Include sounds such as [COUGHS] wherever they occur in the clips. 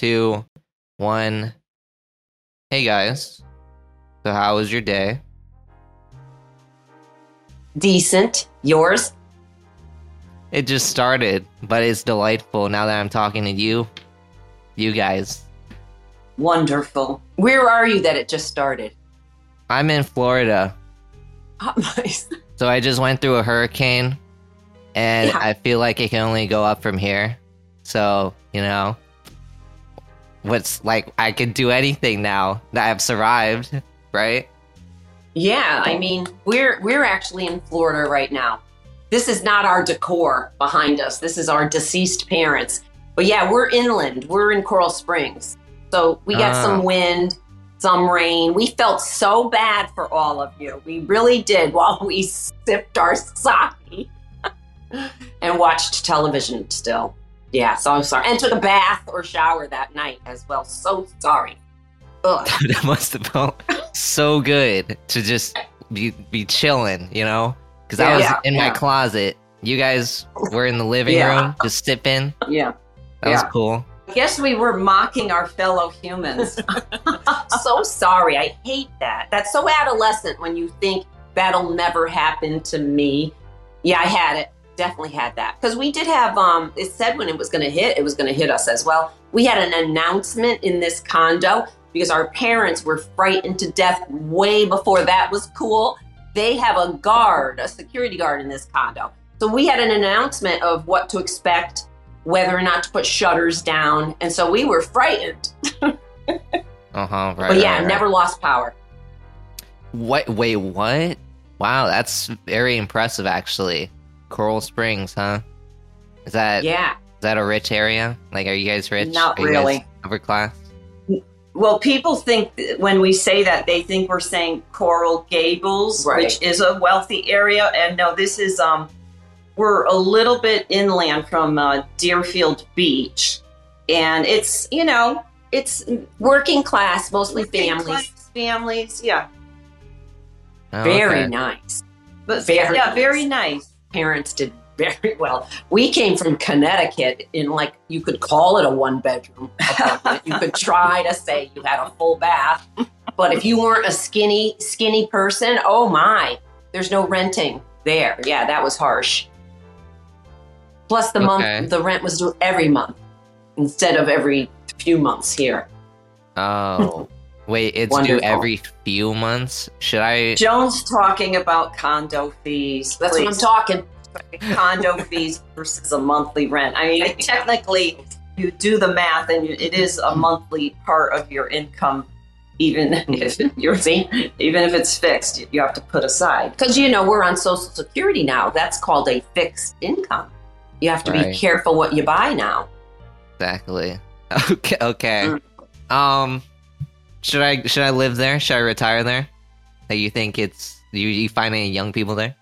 two, one. Hey guys. So how was your day? Decent. Yours? It just started, but it's delightful now that I'm talking to you. You guys. Wonderful. Where are you that it just started? I'm in Florida. [LAUGHS] Oh, nice. So I just went through a hurricane and Yeah. I feel like it can only go up from here. So, you know, what's like I can do anything now that I've survived, right? Yeah, I mean, we're we're actually in Florida right now. This is not our decor behind us. This is our deceased parents. But yeah, we're inland. We're in Coral Springs. So we got Ah. some wind, some rain. We felt so bad for all of you. We really did while we sipped our [LAUGHS] sake and watched television still. Yeah, so I'm sorry. And took a bath or shower that night as well. So sorry. Ugh. [LAUGHS] that must have felt so good to just be be chilling, you know? Because I was yeah, in my closet. You guys were in the living Yeah. room, just sipping. Yeah. That was cool. I guess we were mocking our fellow humans. [LAUGHS] so sorry. I hate that. That's so adolescent when you think that'll never happen to me. Yeah, I had it. Definitely had that. Because we did have, um, it said when it was going to hit, it was going to hit us as well. We had an announcement in this condo because our parents were frightened to death way before that was cool. They have a guard, a security guard in this condo. So we had an announcement of what to expect whether or not to put shutters down. And so we were frightened. [LAUGHS] Uh huh. Right. but yeah, right, right. never lost power. What? Wait, what? Wow, that's very impressive, actually. Coral Springs, huh? Is that Yeah. Is that a rich area? Like, are you guys rich? Not Are really. upper class. Well, people think when we say that, they think we're saying Coral Gables, Right. which is a wealthy area. And no, this is, um, we're a little bit inland from uh, Deerfield Beach. And it's, you know, it's Working class, mostly families. families. Families, yeah. Oh, Very okay. nice. But Very yeah, nice. very nice. Parents did very well. We came from Connecticut in like, you could call it a one bedroom apartment. you could try to say you had a full bath. But if you weren't a skinny, skinny person, oh my, there's no renting there. Yeah, that was harsh. Plus, the Okay. month, the rent was due every month instead of every few months here. Oh, wait, it's due every few months. Should I? Joan's talking about condo fees. That's what I'm Please. talking. condo fees versus a monthly rent. I mean, technically, you do the math, and you, it is a monthly part of your income, even [LAUGHS] if you're even if it's fixed. You have to put aside. Because you know we're on Social Security now. That's called a fixed income. You have to Right. be careful what you buy now. Exactly. [LAUGHS] Okay. Okay. Mm. Um, should I should I live there? Should I retire there? Like, you think it's you? You find any young people there?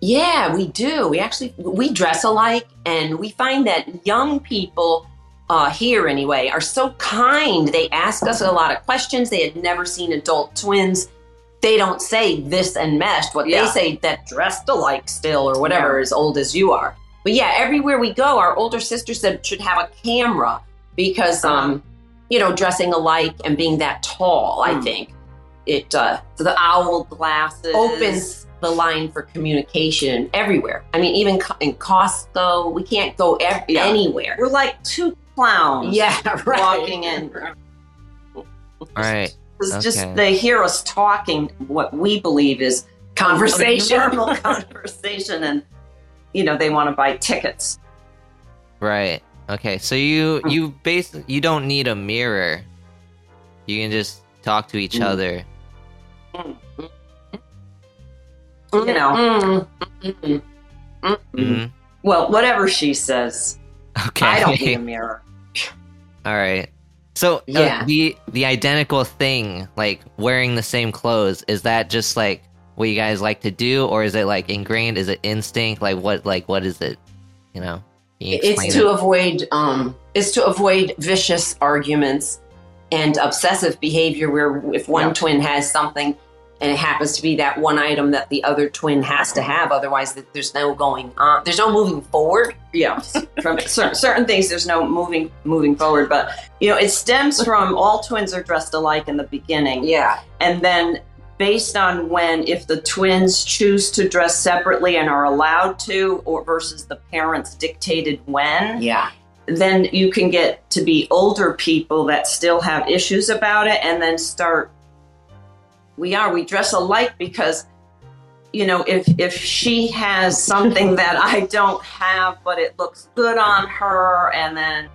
Yeah, we do. We actually we dress alike, and we find that young people uh, here anyway are so kind. They ask us a lot of questions. They had never seen adult twins. They don't say this and meshed. What Yeah. they say that dressed alike still or whatever, as old as you are. But yeah, everywhere we go, our older sister said should have a camera because um, you know, dressing alike and being that tall, I Mm. think it uh, So the owl glasses opens the line for communication everywhere. I mean, even in Costco, we can't go ev- Yeah. anywhere. We're like two clowns. Yeah, [LAUGHS] right. walking in. All right. It's Okay. just they hear us talking what we believe is Conversation. normal [LAUGHS] conversation, and you know they want to buy tickets. Right. Okay. So you Hmm. you base you don't need a mirror. You can just talk to each Mm. other. You know. Mm. Well, whatever she says, Okay. I don't need a [LAUGHS] mirror. All right. So uh, Yeah. the the identical thing, like wearing the same clothes, is that just like what you guys like to do, or is it like ingrained? Is it instinct? Like what? Like what is it? You know. Can you explain It's to it? avoid um, it's to avoid vicious arguments and obsessive behavior. Where if one Yeah. twin has something and it happens to be that one item that the other twin has to have. Otherwise, there's no going on. There's no moving forward. Yeah, [LAUGHS] from certain, certain things, there's no moving moving forward. But you know, it stems [LAUGHS] from all twins are dressed alike in the beginning. Yeah, and then based on when if the twins choose to dress separately and are allowed to or versus the parents dictated when yeah then you can get to be older people that still have issues about it and then start we are we dress alike because you know if if she has something [LAUGHS] that i don't have but it looks good on her and then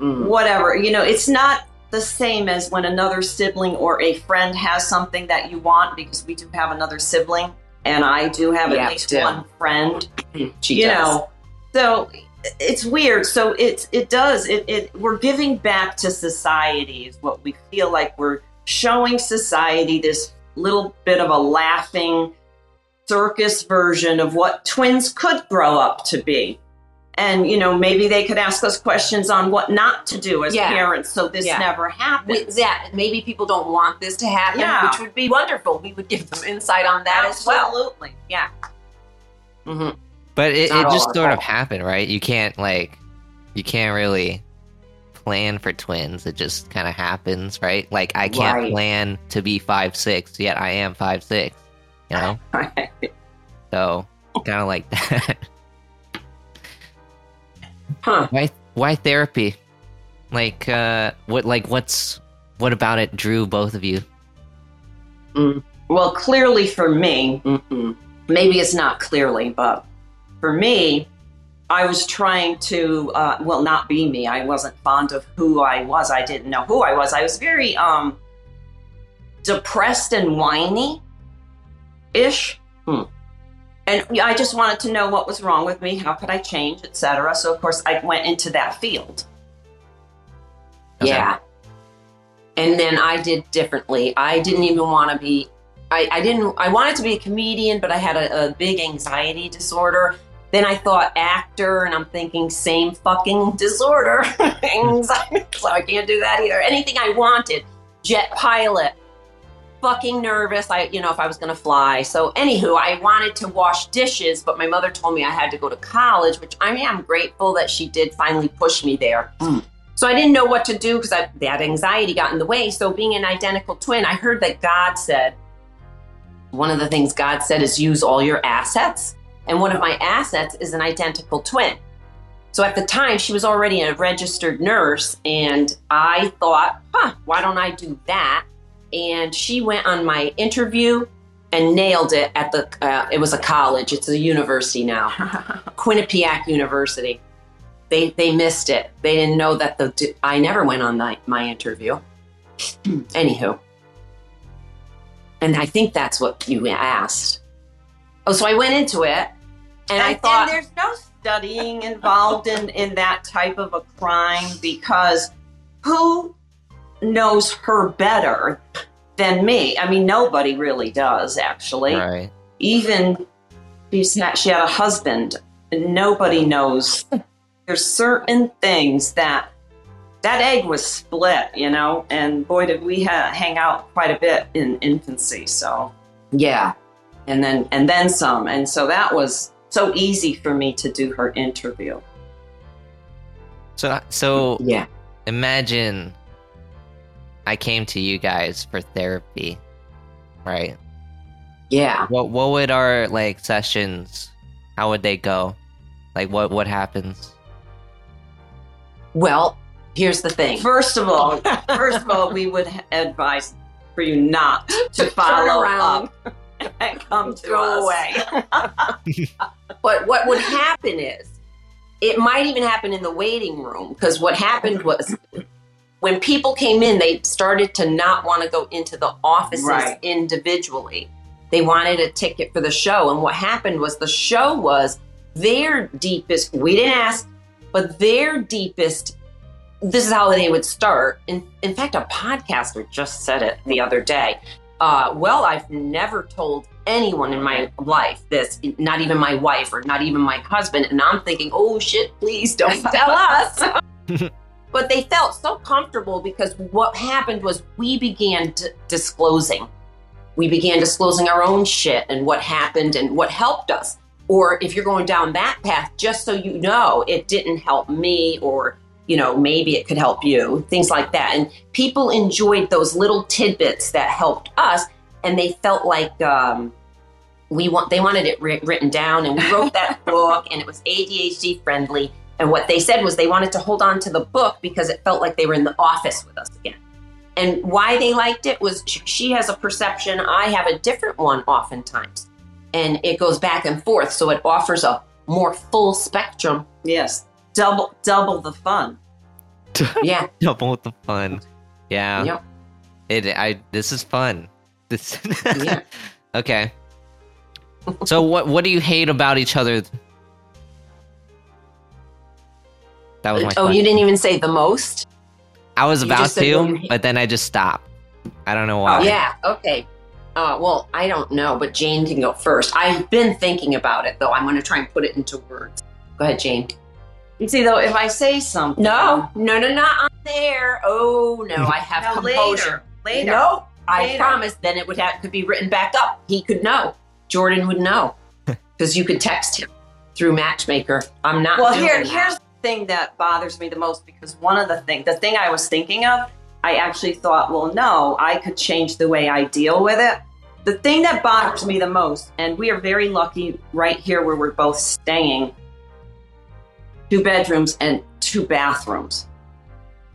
mm. whatever you know it's not the same as when another sibling or a friend has something that you want because we do have another sibling and I do have yeah, at least one friend. [CLEARS THROAT] She you does. know. So it's weird. So it's it does it, it we're giving back to society is what we feel like we're showing society this little bit of a laughing circus version of what twins could grow up to be and you know maybe they could ask us questions on what not to do as yeah. parents so this yeah. never happens we, yeah maybe people don't want this to happen yeah. which would be wonderful we would give them insight on that absolutely. as well absolutely yeah mm-hmm. but it, it just sort of happened right you can't like you can't really plan for twins it just kind of happens right like i can't right. plan to be five six yet i am five six you know [LAUGHS] right. so kind of like that [LAUGHS] Huh. Why why therapy? Like uh what like what's what about it drew both of you? Mm. Well, clearly for me, mm maybe it's not clearly, but for me, I was trying to, uh, well, not be me. I wasn't fond of who I was. I didn't know who I was. I was very um, depressed and whiny ish. Hmm and I just wanted to know what was wrong with me, how could I change, etc. So of course I went into that field. Okay. Yeah. And then I did differently. I didn't even want to be I, I didn't I wanted to be a comedian, but I had a, a big anxiety disorder. Then I thought actor, and I'm thinking same fucking disorder. [LAUGHS] anxiety. So I can't do that either. Anything I wanted. Jet pilot, fucking nervous. I, you know, if I was going to fly. So, anywho, I wanted to wash dishes, but my mother told me I had to go to college, which I mean, I'm grateful that she did finally push me there. Mm. So I didn't know what to do because that anxiety got in the way. So being an identical twin, I heard that God said, one of the things God said is use all your assets. And one of my assets is an identical twin. So at the time, she was already a registered nurse. And I thought, huh, why don't I do that? And she went on my interview and nailed it at the uh, it was a college. It's a university now. [LAUGHS] Quinnipiac university. They they missed it. They didn't know that the i never went on my, my interview. [CLEARS THROAT] Anywho. And i think that's what you asked. Oh so i went into it and, and i thought and there's no studying involved in in that type of a crime because who knows her better than me. I mean, nobody really does, actually. Right. Even she's had, she had a husband. Nobody knows. There's certain things that that egg was split, you know, and boy, did we ha- hang out quite a bit in infancy. So, yeah, and then and then some, and so that was so easy for me to do her interview. So, so yeah, imagine I came to you guys for therapy, right? Yeah. What what would our like sessions? How would they go? Like what what happens? Well, here's the thing. First of all, [LAUGHS] first of all, we would advise for you not to follow around [LAUGHS] and come to Go away. [LAUGHS] but what would happen is, it might even happen in the waiting room because what happened was when people came in, they started to not want to go into the offices right. individually. They wanted a ticket for the show. And what happened was the show was their deepest, we didn't ask, but their deepest, this is how they would start. In, in fact, a podcaster just said it the other day. Uh, well, I've never told anyone in my life this, not even my wife or not even my husband. And I'm thinking, oh shit, please don't tell us. [LAUGHS] [LAUGHS] But they felt so comfortable because what happened was we began d- disclosing. we began disclosing our own shit and what happened and what helped us. Or if you're going down that path, just so you know, it didn't help me, or, you know, maybe it could help you, things like that. And people enjoyed those little tidbits that helped us, and they felt like, um, we want they wanted it written down and we wrote that [LAUGHS] book and it was ADHD friendly and what they said was they wanted to hold on to the book because it felt like they were in the office with us again. And why they liked it was she has a perception, I have a different one oftentimes. And it goes back and forth. So it offers a more full spectrum. Yes. Double double the fun. [LAUGHS] yeah. Double the fun. Yeah. Yep. It I this is fun. This yeah. [LAUGHS] Okay. So what what do you hate about each other That was my. Oh, question. you didn't even say the most. I was you about to, but then I just stopped. I don't know why. Oh, yeah. Okay. Uh, well, I don't know, but Jane can go first. I've been thinking about it, though. I'm going to try and put it into words. Go ahead, Jane. You see, though, if I say something, no, no, no, not on there. Oh no, [LAUGHS] I have no, composure. Later, later. No, I later. promise. Then it would have could be written back up. He could know. Jordan would know [LAUGHS] because you could text him through Matchmaker. I'm not. Well, here, that. here's thing that bothers me the most because one of the things, the thing I was thinking of, I actually thought, well, no, I could change the way I deal with it. The thing that bothers me the most, and we are very lucky right here where we're both staying, two bedrooms and two bathrooms.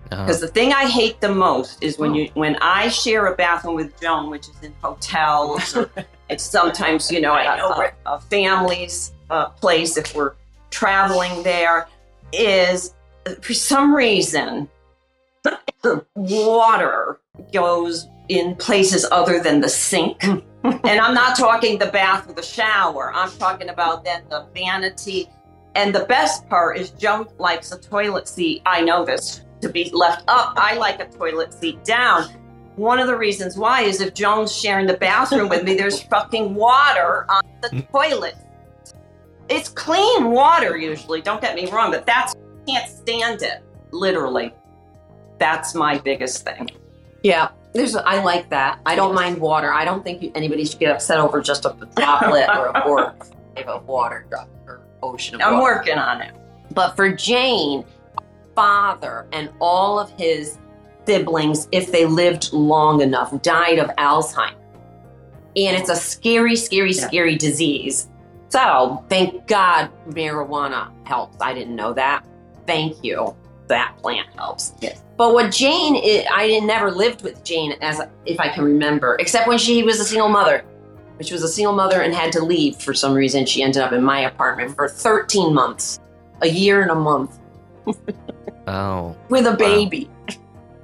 Because uh-huh. the thing I hate the most is when you when I share a bathroom with Joan, which is in hotels, or [LAUGHS] it's sometimes you know, a, a, a family's uh, place if we're traveling there is for some reason the [COUGHS] water goes in places other than the sink. Hmm. [LAUGHS] and I'm not talking the bath or the shower. I'm talking about then the vanity. And the best part is Joan likes a toilet seat. I know this to be left up. I like a toilet seat down. One of the reasons why is if Joan's sharing the bathroom with me, there's fucking water on the hmm. toilet it's clean water usually. Don't get me wrong, but that's can't stand it. Literally, that's my biggest thing. Yeah, there's. I like that. I don't mind water. I don't think anybody should get upset over just a droplet or a [LAUGHS] or of water drop or ocean. Water. I'm water. working on it. But for Jane, father and all of his siblings, if they lived long enough, died of Alzheimer's. And it's a scary, scary, yeah. scary disease. So thank God marijuana helps. I didn't know that. Thank you. That plant helps. Yes. But what Jane, is, I never lived with Jane as if I can remember, except when she was a single mother. which was a single mother and had to leave for some reason. She ended up in my apartment for 13 months, a year and a month. [LAUGHS] oh. With a baby.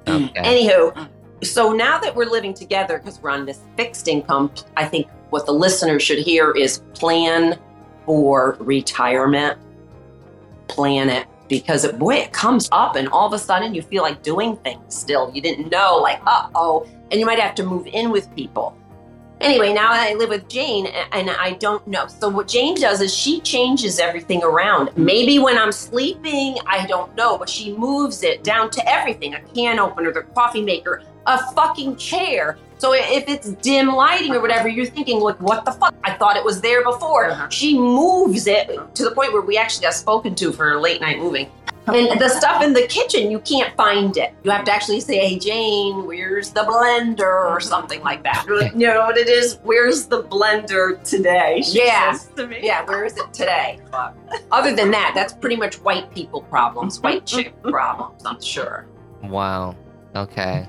Wow. Okay. [LAUGHS] Anywho, mm. So now that we're living together, because we're on this fixed income, I think what the listener should hear is plan for retirement. Plan it because it, boy, it comes up and all of a sudden you feel like doing things still. You didn't know, like, uh oh, and you might have to move in with people. Anyway, now I live with Jane and I don't know. So, what Jane does is she changes everything around. Maybe when I'm sleeping, I don't know, but she moves it down to everything a can opener, the coffee maker, a fucking chair. So if it's dim lighting or whatever, you're thinking, like, what the fuck? I thought it was there before. Uh-huh. She moves it to the point where we actually got spoken to for late night moving. And the stuff in the kitchen, you can't find it. You have to actually say, hey, Jane, where's the blender or something like that. You know what it is? Where's the blender today? [LAUGHS] yeah. Yeah, where is it today? [LAUGHS] Other than that, that's pretty much white people problems, white chick [LAUGHS] problems, I'm sure. Wow. Okay.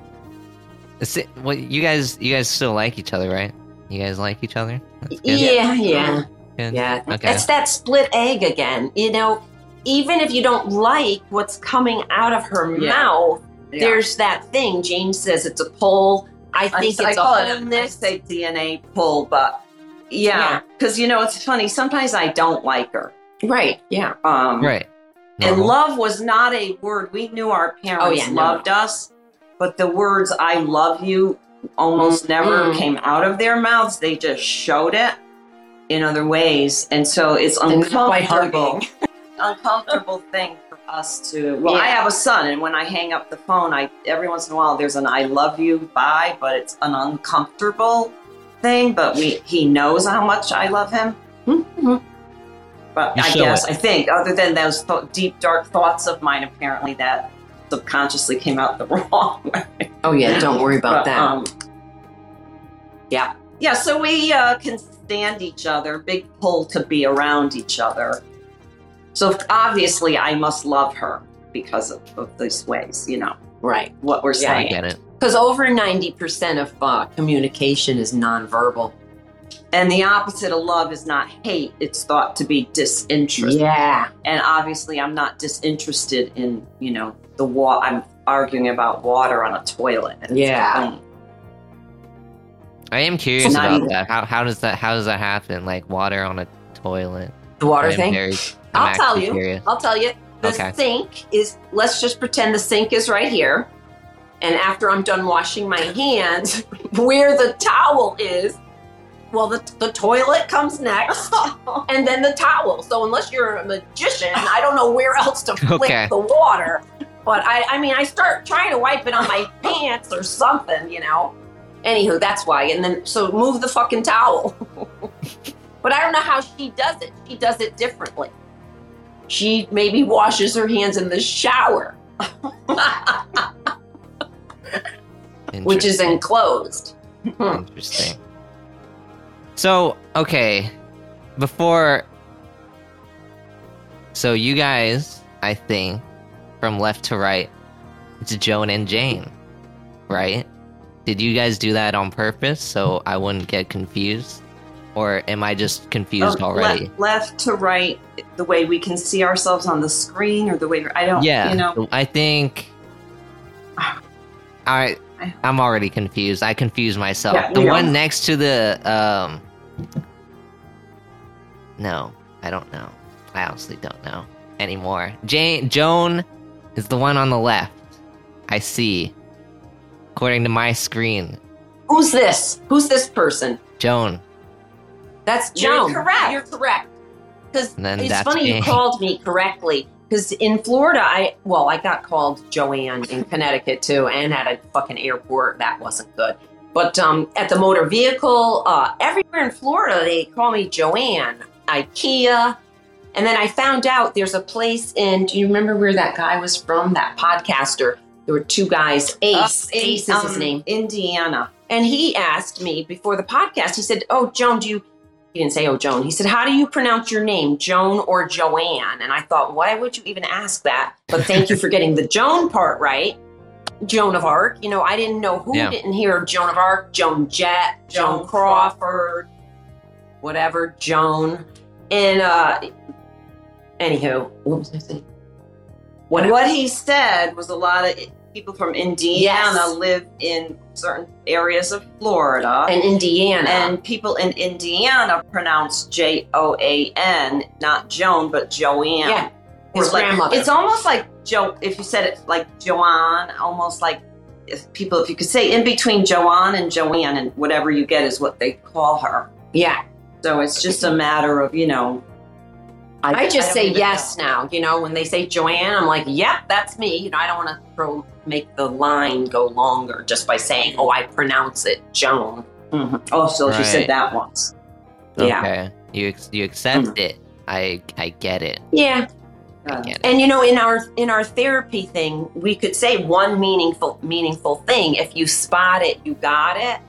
Well, you guys, you guys still like each other, right? You guys like each other? Yeah, yeah, good. yeah. Okay. It's that split egg again. You know, even if you don't like what's coming out of her yeah. mouth, yeah. there's that thing. James says it's a pull. I think I, it's I call a wholeness. It, I say DNA pull, but yeah, because yeah. you know it's funny. Sometimes I don't like her. Right. Yeah. Um, right. And love was not a word. We knew our parents oh, yeah, loved no. us, but the words "I love you" almost mm-hmm. never came out of their mouths. They just showed it in other ways, and so it's uncomfortable. [LAUGHS] uncomfortable thing for us to. Well, yeah. I have a son, and when I hang up the phone, I every once in a while there's an "I love you" bye, but it's an uncomfortable thing, but we he knows how much I love him. Mm-hmm. But I guess it. I think other than those th- deep dark thoughts of mine, apparently that subconsciously came out the [LAUGHS] wrong way. Oh yeah, don't worry about but, that. Um, yeah, yeah. So we uh, can stand each other. Big pull to be around each other. So obviously, I must love her because of, of these ways. You know, right? What we're saying. Yeah, I get it. Because over ninety percent of uh, communication is nonverbal. And the opposite of love is not hate, it's thought to be disinterest. Yeah. And obviously, I'm not disinterested in, you know, the water. I'm arguing about water on a toilet. yeah. I am curious about either. that. How, how does that how does that happen? Like water on a toilet. The water thing. Very, I'll tell you. Curious. I'll tell you. The okay. sink is. Let's just pretend the sink is right here, and after I'm done washing my hands, [LAUGHS] where the towel is, well, the, the toilet comes next, [LAUGHS] and then the towel. So unless you're a magician, I don't know where else to flip okay. the water. But I, I mean, I start trying to wipe it on my [LAUGHS] pants or something, you know. Anywho, that's why. And then, so move the fucking towel. [LAUGHS] but I don't know how she does it. She does it differently. She maybe washes her hands in the shower, [LAUGHS] which is enclosed. Hmm. Interesting. So, okay. Before. So, you guys, I think, from left to right, it's Joan and Jane, right? Did you guys do that on purpose so I wouldn't get confused? Or am I just confused uh, already? Left, left, to right, the way we can see ourselves on the screen, or the way I don't. Yeah, you know. I think. I I'm already confused. I confuse myself. Yeah, the one next to the um. No, I don't know. I honestly don't know anymore. Jane Joan is the one on the left. I see. According to my screen. Who's this? Who's this person? Joan. That's Joan. You're correct. You're correct. Because it's funny me. you called me correctly. Because in Florida, I well, I got called Joanne in Connecticut too, and at a fucking airport. That wasn't good. But um, at the motor vehicle, uh, everywhere in Florida, they call me Joanne. IKEA, and then I found out there's a place in. Do you remember where that guy was from? That podcaster. There were two guys. Ace. Uh, Ace is um, his name. Indiana. And he asked me before the podcast. He said, "Oh, Joan, do you?" He didn't say, "Oh, Joan." He said, "How do you pronounce your name, Joan or Joanne?" And I thought, why would you even ask that? But thank you for [LAUGHS] getting the Joan part right. Joan of Arc. You know, I didn't know who yeah. didn't hear Joan of Arc, Joan Jett, Joan, Joan Crawford, whatever, Joan. And uh anywho, what was I saying? What, what he said was a lot of people from Indiana yes. live in certain areas of Florida. And Indiana. And people in Indiana pronounce J O A N, not Joan, but Joanne. Yeah. His like, grandmother. It's almost like Joe, if you said it like Joanne, almost like if people, if you could say in between Joanne and Joanne, and whatever you get is what they call her. Yeah. So it's just a matter of, you know, I, I just I say yes know. now. You know, when they say Joanne, I'm like, yep, that's me. You know, I don't want to throw make the line go longer just by saying, oh, I pronounce it Joan. Mm-hmm. Oh, so right. you said that once. Okay. Yeah. You you accept mm-hmm. it. I I get it. Yeah. Get it. And you know, in our in our therapy thing, we could say one meaningful meaningful thing. If you spot it, you got it.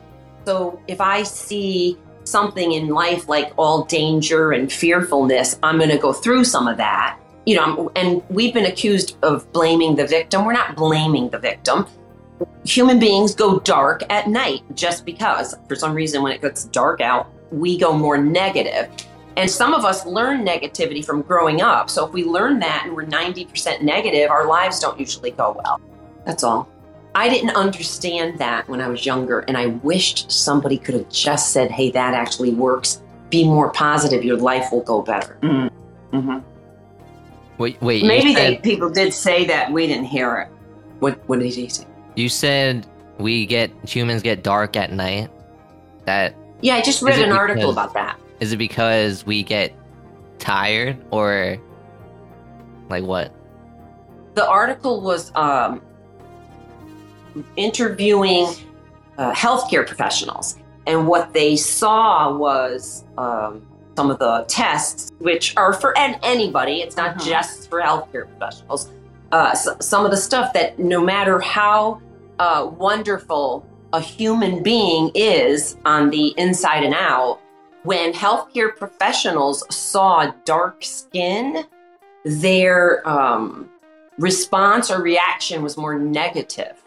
So if I see something in life like all danger and fearfulness, I'm going to go through some of that. You know, and we've been accused of blaming the victim. We're not blaming the victim. Human beings go dark at night just because, for some reason, when it gets dark out, we go more negative. And some of us learn negativity from growing up. So if we learn that and we're 90% negative, our lives don't usually go well. That's all. I didn't understand that when I was younger, and I wished somebody could have just said, hey, that actually works. Be more positive, your life will go better. Mm-hmm. Mm-hmm. Wait, wait. Maybe said, they, people did say that. We didn't hear it. What, what did he say? You said we get humans get dark at night. That yeah, I just read an because, article about that. Is it because we get tired or like what? The article was um, interviewing uh, healthcare professionals. And what they saw was um, some of the tests, which are for anybody, it's not uh-huh. just for healthcare professionals. Uh, so, some of the stuff that no matter how uh, wonderful a human being is on the inside and out, when healthcare professionals saw dark skin, their um, response or reaction was more negative,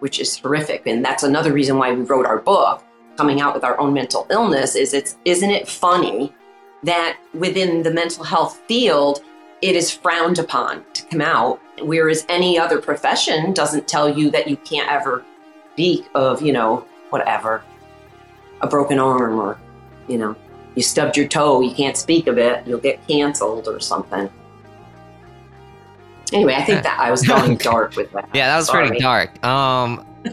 which is horrific. And that's another reason why we wrote our book, coming out with our own mental illness. Is it's isn't it funny that within the mental health field, it is frowned upon to come out, whereas any other profession doesn't tell you that you can't ever speak of, you know, whatever, a broken arm or, you know, you stubbed your toe, you can't speak of it, you'll get canceled or something. Anyway, I think that I was going [LAUGHS] dark with that. Yeah, that was Sorry. pretty dark. Um, [LAUGHS]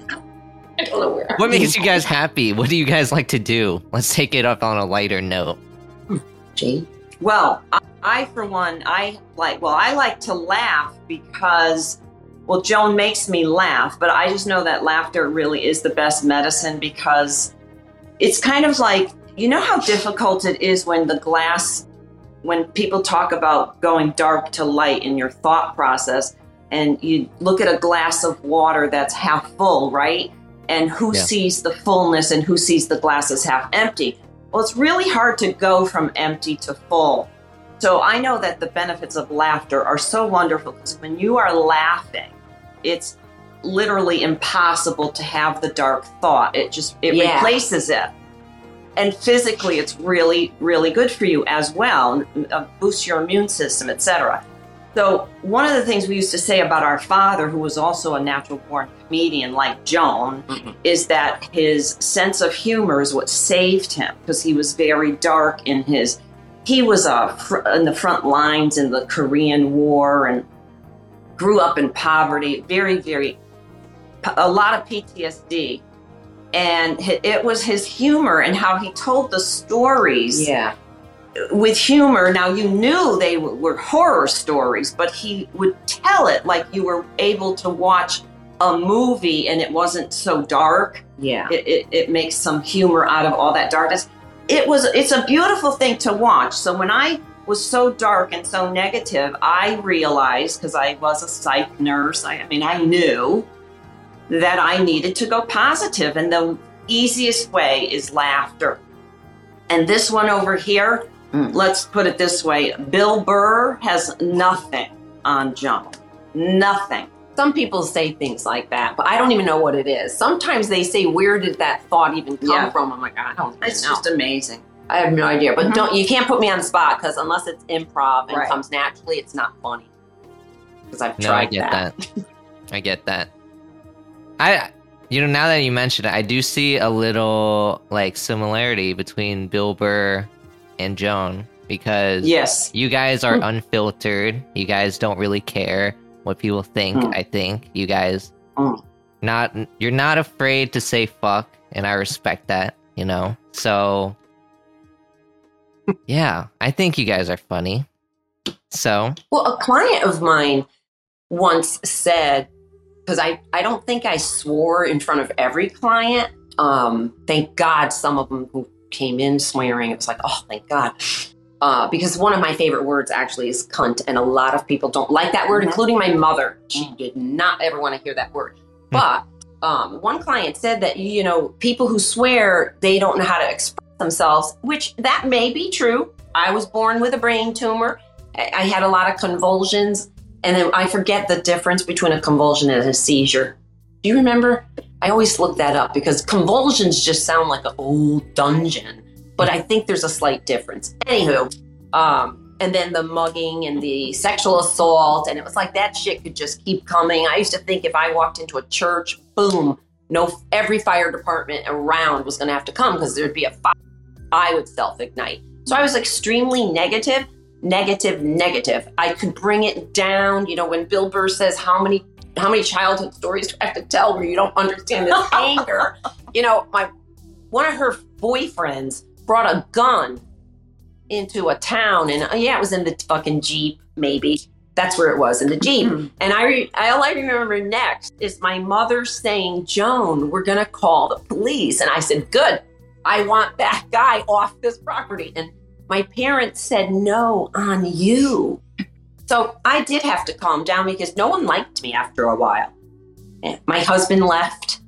I don't know where. What makes you guys happy? What do you guys like to do? Let's take it up on a lighter note. Jane? Well, I, I, for one, I like, well, I like to laugh because, well, Joan makes me laugh, but I just know that laughter really is the best medicine because it's kind of like, you know how difficult it is when the glass when people talk about going dark to light in your thought process and you look at a glass of water that's half full, right? And who yeah. sees the fullness and who sees the glass as half empty? Well, it's really hard to go from empty to full. So I know that the benefits of laughter are so wonderful because when you are laughing, it's literally impossible to have the dark thought. It just it yeah. replaces it and physically it's really really good for you as well uh, boosts your immune system etc so one of the things we used to say about our father who was also a natural born comedian like joan mm-hmm. is that his sense of humor is what saved him because he was very dark in his he was uh, fr- in the front lines in the korean war and grew up in poverty very very a lot of ptsd and it was his humor and how he told the stories. Yeah. With humor. Now you knew they were horror stories, but he would tell it like you were able to watch a movie and it wasn't so dark. Yeah. It, it, it makes some humor out of all that darkness. It was it's a beautiful thing to watch. So when I was so dark and so negative, I realized because I was a psych nurse, I, I mean I knew that I needed to go positive, and the easiest way is laughter. And this one over here, mm. let's put it this way Bill Burr has nothing on Joan. Nothing. Some people say things like that, but I don't even know what it is. Sometimes they say, "Where did that thought even come yeah. from?" I'm like, I don't. It's know. just amazing. I have no idea, but mm-hmm. don't you can't put me on the spot because unless it's improv and right. comes naturally, it's not funny. Because I've tried no, I get that. that. I get that. I you know now that you mention it, I do see a little like similarity between Bill Burr and Joan because yes, you guys are mm. unfiltered. You guys don't really care what people think. Mm. I think you guys mm. not you're not afraid to say fuck, and I respect that. You know, so [LAUGHS] yeah, I think you guys are funny. So well, a client of mine once said because I, I don't think I swore in front of every client. Um, thank God some of them who came in swearing, it was like, oh, thank God. Uh, because one of my favorite words actually is cunt, and a lot of people don't like that word, mm-hmm. including my mother. She mm. did not ever want to hear that word. Hmm. But um, one client said that, you know, people who swear, they don't know how to express themselves, which that may be true. I was born with a brain tumor. I had a lot of convulsions. And then I forget the difference between a convulsion and a seizure. Do you remember? I always look that up because convulsions just sound like an old dungeon, but I think there's a slight difference. Anywho, um, and then the mugging and the sexual assault, and it was like that shit could just keep coming. I used to think if I walked into a church, boom, no, every fire department around was going to have to come because there'd be a fire. I would self ignite. So I was extremely negative negative, negative. I could bring it down. You know, when Bill Burr says how many how many childhood stories do I have to tell where you don't understand this [LAUGHS] anger? You know, my one of her boyfriends brought a gun into a town, and uh, yeah, it was in the fucking jeep. Maybe that's where it was in the jeep. Mm-hmm. And I, I, all I remember next is my mother saying, "Joan, we're gonna call the police." And I said, "Good, I want that guy off this property. And my parents said, no, on you. So I did have to calm down because no one liked me after a while. My husband left.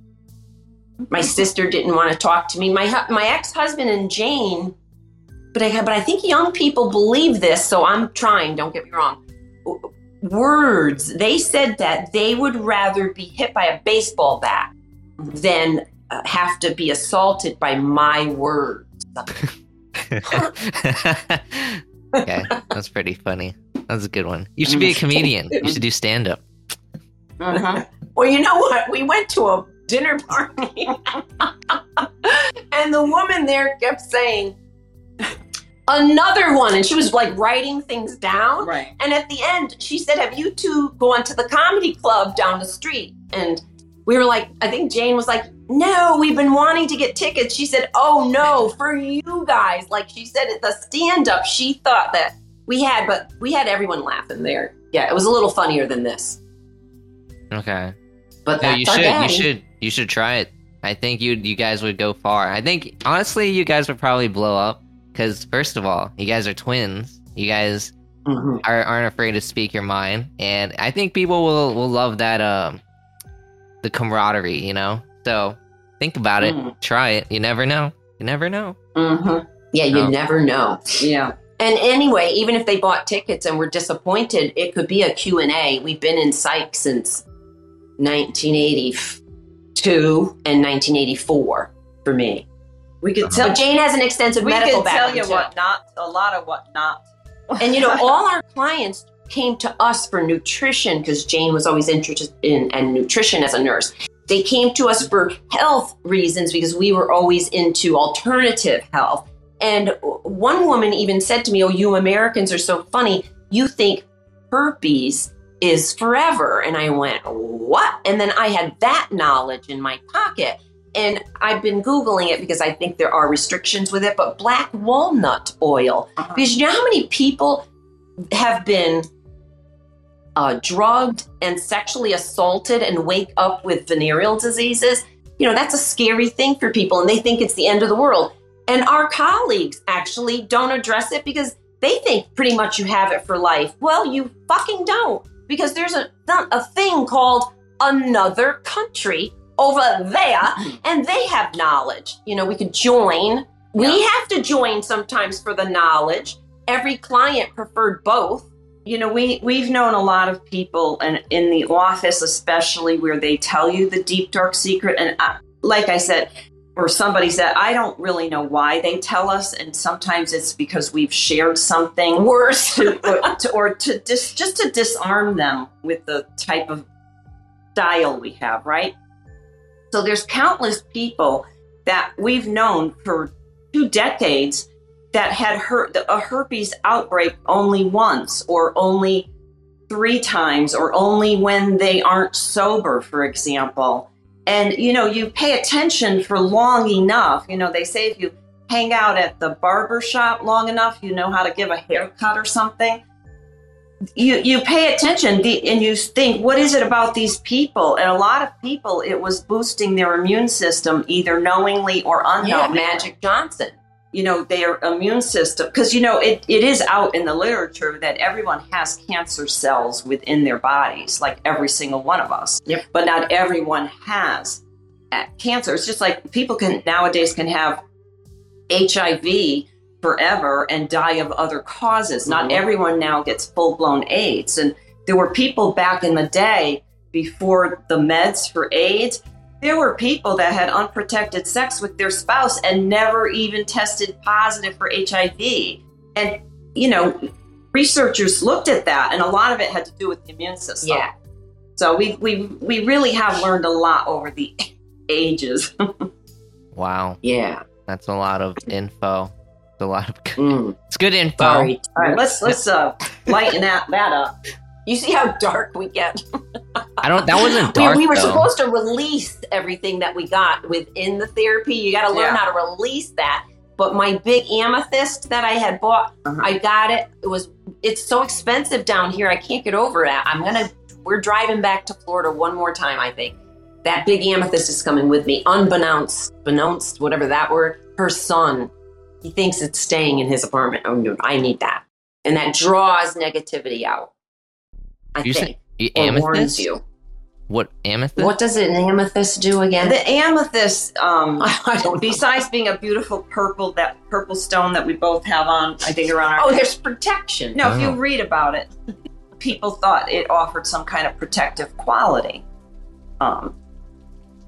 My sister didn't want to talk to me. My my ex husband and Jane, but I but I think young people believe this, so I'm trying. Don't get me wrong. Words. They said that they would rather be hit by a baseball bat than uh, have to be assaulted by my words. [LAUGHS] okay, that's pretty funny. That's a good one. You should be a comedian. You should do stand up. Uh-huh. Well, you know what? We went to a dinner party, [LAUGHS] and the woman there kept saying, another one and she was like writing things down right and at the end she said have you two gone to the comedy club down the street and we were like i think jane was like no we've been wanting to get tickets she said oh no for you guys like she said at the stand up she thought that we had but we had everyone laughing there yeah it was a little funnier than this Okay. but No, you should. You should. You should try it. I think you you guys would go far. I think honestly, you guys would probably blow up because first of all, you guys are twins. You guys Mhm. are, aren't afraid to speak your mind, and I think people will will love that um the camaraderie. You know. So think about it. Mm. Try it. You never know. You never know. Mhm. yeah you Oh. never know yeah And anyway, even if they bought tickets and were disappointed, it could be a Q&A. We've been in psych since 1982 and 1984 for me. we could Uh-huh. tell But Jane has an extensive we medical could tell background. you too. what not a lot of what not And you [LAUGHS] know, all our clients came to us for nutrition because Jane was always interested in and nutrition as a nurse. They came to us for health reasons because we were always into alternative health. And one woman even said to me, "Oh, you Americans are so funny. You think herpes is forever." And I went, "What?" And then I had that knowledge in my pocket. And I've been Googling it because I think there are restrictions with it, but black walnut oil. Uh-huh. Because you know how many people have been uh, drugged and sexually assaulted and wake up with venereal diseases? You know, that's a scary thing for people, and they think it's the end of the world. And our colleagues actually don't address it because they think pretty much you have it for life. Well, you fucking don't, because there's a, a thing called another country over there, and they have knowledge. You know, we could join. We Yeah. have to join sometimes for the knowledge. Every client preferred both. You know we we've known a lot of people and in the office especially where they tell you the deep dark secret and I, like i said or somebody said i don't really know why they tell us and sometimes it's because we've shared something [LAUGHS] Worse. to, or to, or to dis, just to disarm them with the type of style we have, right? So there's countless people that we've known for two decades that had her, a herpes outbreak only once or only three times or only when they aren't sober, for example. And you know, you pay attention for long enough. You know, they say if you hang out at the barber shop long enough, you know how to give a haircut or something. You you pay attention and you think, what is it about these people? And a lot of people, it was boosting their immune system, either knowingly or yeah, unknowingly. Magic Johnson. You know, their immune system, because you know it, it is out in the literature that everyone has cancer cells within their bodies, like every single one of us. Yep. But not everyone has uh, cancer. It's just like people can nowadays can have HIV forever and die of other causes. Not Mhm. everyone now gets full blown AIDS. And there were people back in the day before the meds for AIDS. There were people that had unprotected sex with their spouse and never even tested positive for HIV. And, you know, researchers looked at that, and a lot of it had to do with the immune system. Yeah. So we, we, we really have learned a lot over the [LAUGHS] ages. Wow, Yeah. that's a lot of info. It's a lot of. Mm, It's good info. sorry. All right, let's let's uh, lighten that, that up. You see how dark we get? [LAUGHS] I don't. That wasn't We, dark. we were though. supposed to release everything that we got within the therapy. You got to learn Yeah. how to release that. But my big amethyst that I had bought, Uh-huh. I got it. It was it's so expensive down here. I can't get over that. I'm gonna. We're driving back to Florida one more time. I think. that big amethyst is coming with me, unbeknownst, beknownst, whatever that word. Her son, he thinks it's staying in his apartment. Oh no, I need that, and that draws negativity out. I You think, You, or warns amethyst? you. What amethyst? What does an amethyst do again? The amethyst, um, [LAUGHS] I don't know. besides being a beautiful purple, that purple stone that we both have on, I think around our Oh, there's protection. No, if you Oh. read about it, people thought it offered some kind of protective quality. Um,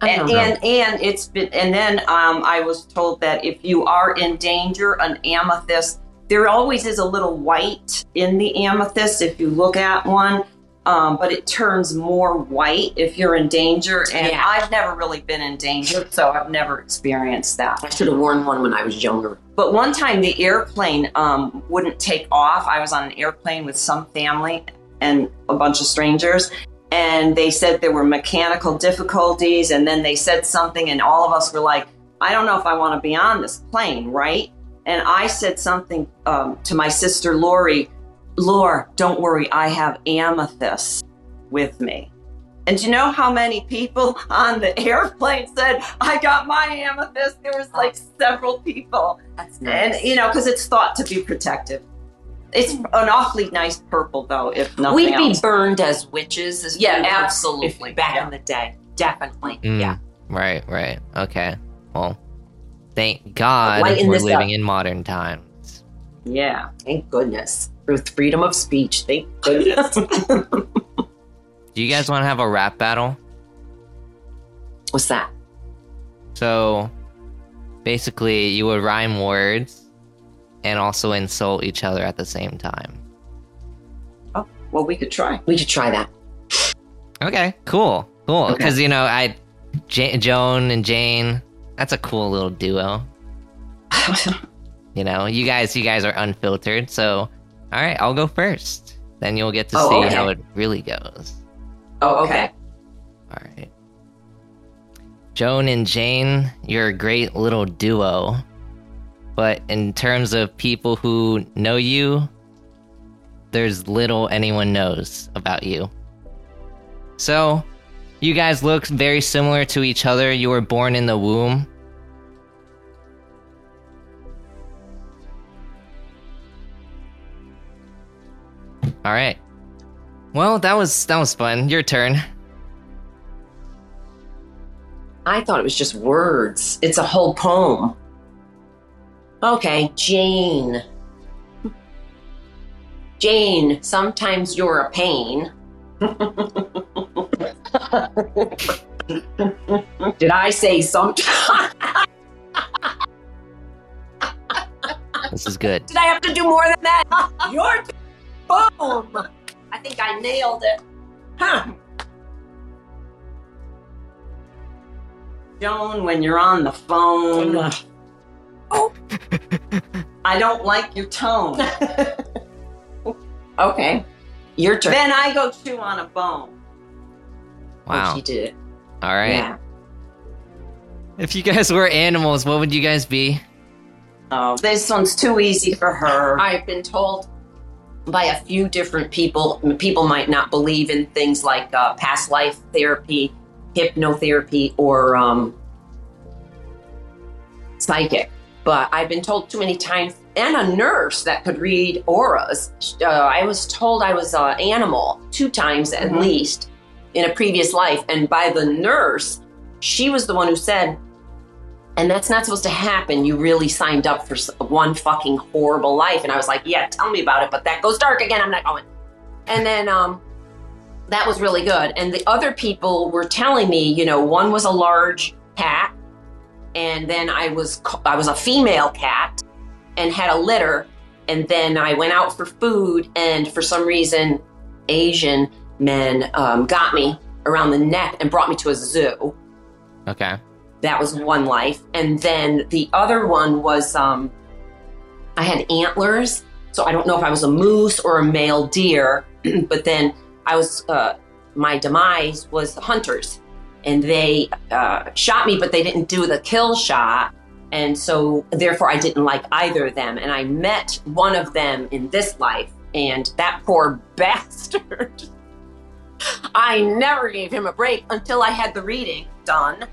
and, and and it's been and then um, I was told that if you are in danger, an amethyst, there always is a little white in the amethyst if you look at one. Um, but it turns more white if you're in danger, and Yeah. I've never really been in danger, so I've never experienced that. I should have worn one when I was younger. But one time the airplane um, wouldn't take off. I was on an airplane with some family and a bunch of strangers. And they said there were mechanical difficulties. And then they said something, and all of us were like, I don't know if I want to be on this plane, right? And I said something um, to my sister Lori Lore, don't worry, I have amethyst with me. And you know how many people [LAUGHS] on the airplane said, I got my amethyst? There was like several people. That's And you know, because it's thought to be protective. It's an awfully nice purple, though. If nothing We'd be burned as witches. As Yeah, we absolutely. if- back Yeah. in the day, definitely. Mm, Yeah. Right, right. Okay. Well, thank God we're living up. in modern times. yeah. Thank goodness for freedom of speech. Thank goodness. [LAUGHS] Do you guys want to have a rap battle? What's that? So, basically, you would rhyme words and also insult each other at the same time. Oh, well, we could try. We should try that. Okay, cool, cool. Okay. Because you know, I, J- Joan and Jane, that's a cool little duo. [LAUGHS] You know, you guys, you guys are unfiltered. So, all right, I'll go first. Then you'll get to Oh, see okay. how it really goes. Oh, okay. All right. Joan and Jane, you're a great little duo. But in terms of people who know you, there's little anyone knows about you. So, you guys look very similar to each other. You were born in the womb. All right. Well, that was that was fun. Your turn. I thought it was just words. It's a whole poem. Okay, Jane. Jane, sometimes you're a pain. [LAUGHS] Did I say sometimes? This is good. Did I have to do more than that? [LAUGHS] Your boom. I think I nailed it. Huh. Joan, when you're on the phone, Oh. [LAUGHS] I don't like your tone. [LAUGHS] Okay. Your turn. then I go chew on a bone. Oh, Wow. she did it. All right. Yeah. If you guys were animals, what would you guys be? Oh, this one's too easy for her. I've been told by a few different people, people might not believe in things like uh, past life therapy, hypnotherapy, or um, psychic. But I've been told too many times, and a nurse that could read auras. Uh, I was told I was an animal two times at Mhm. least in a previous life. And by the nurse, she was the one who said, and that's not supposed to happen. You really signed up for one fucking horrible life. And I was like, yeah, tell me about it. But that goes dark again. I'm not going. And then um, that was really good. And the other people were telling me, you know, one was a large cat, and then I was I was a female cat, and had a litter. And then I went out for food, and for some reason, Asian men um, got me around the neck and brought me to a zoo Okay. That was one life. And then the other one was um i had antlers. So i don't know if i was a moose or a male deer [CLEARS THROAT] but then i was uh my demise was hunters. And they uh, shot me but they didn't do the kill shot. And so therefore i didn't like either of them. And i met one of them in this life. And that poor [LAUGHS] bastard. I never gave him a break until I had the reading done.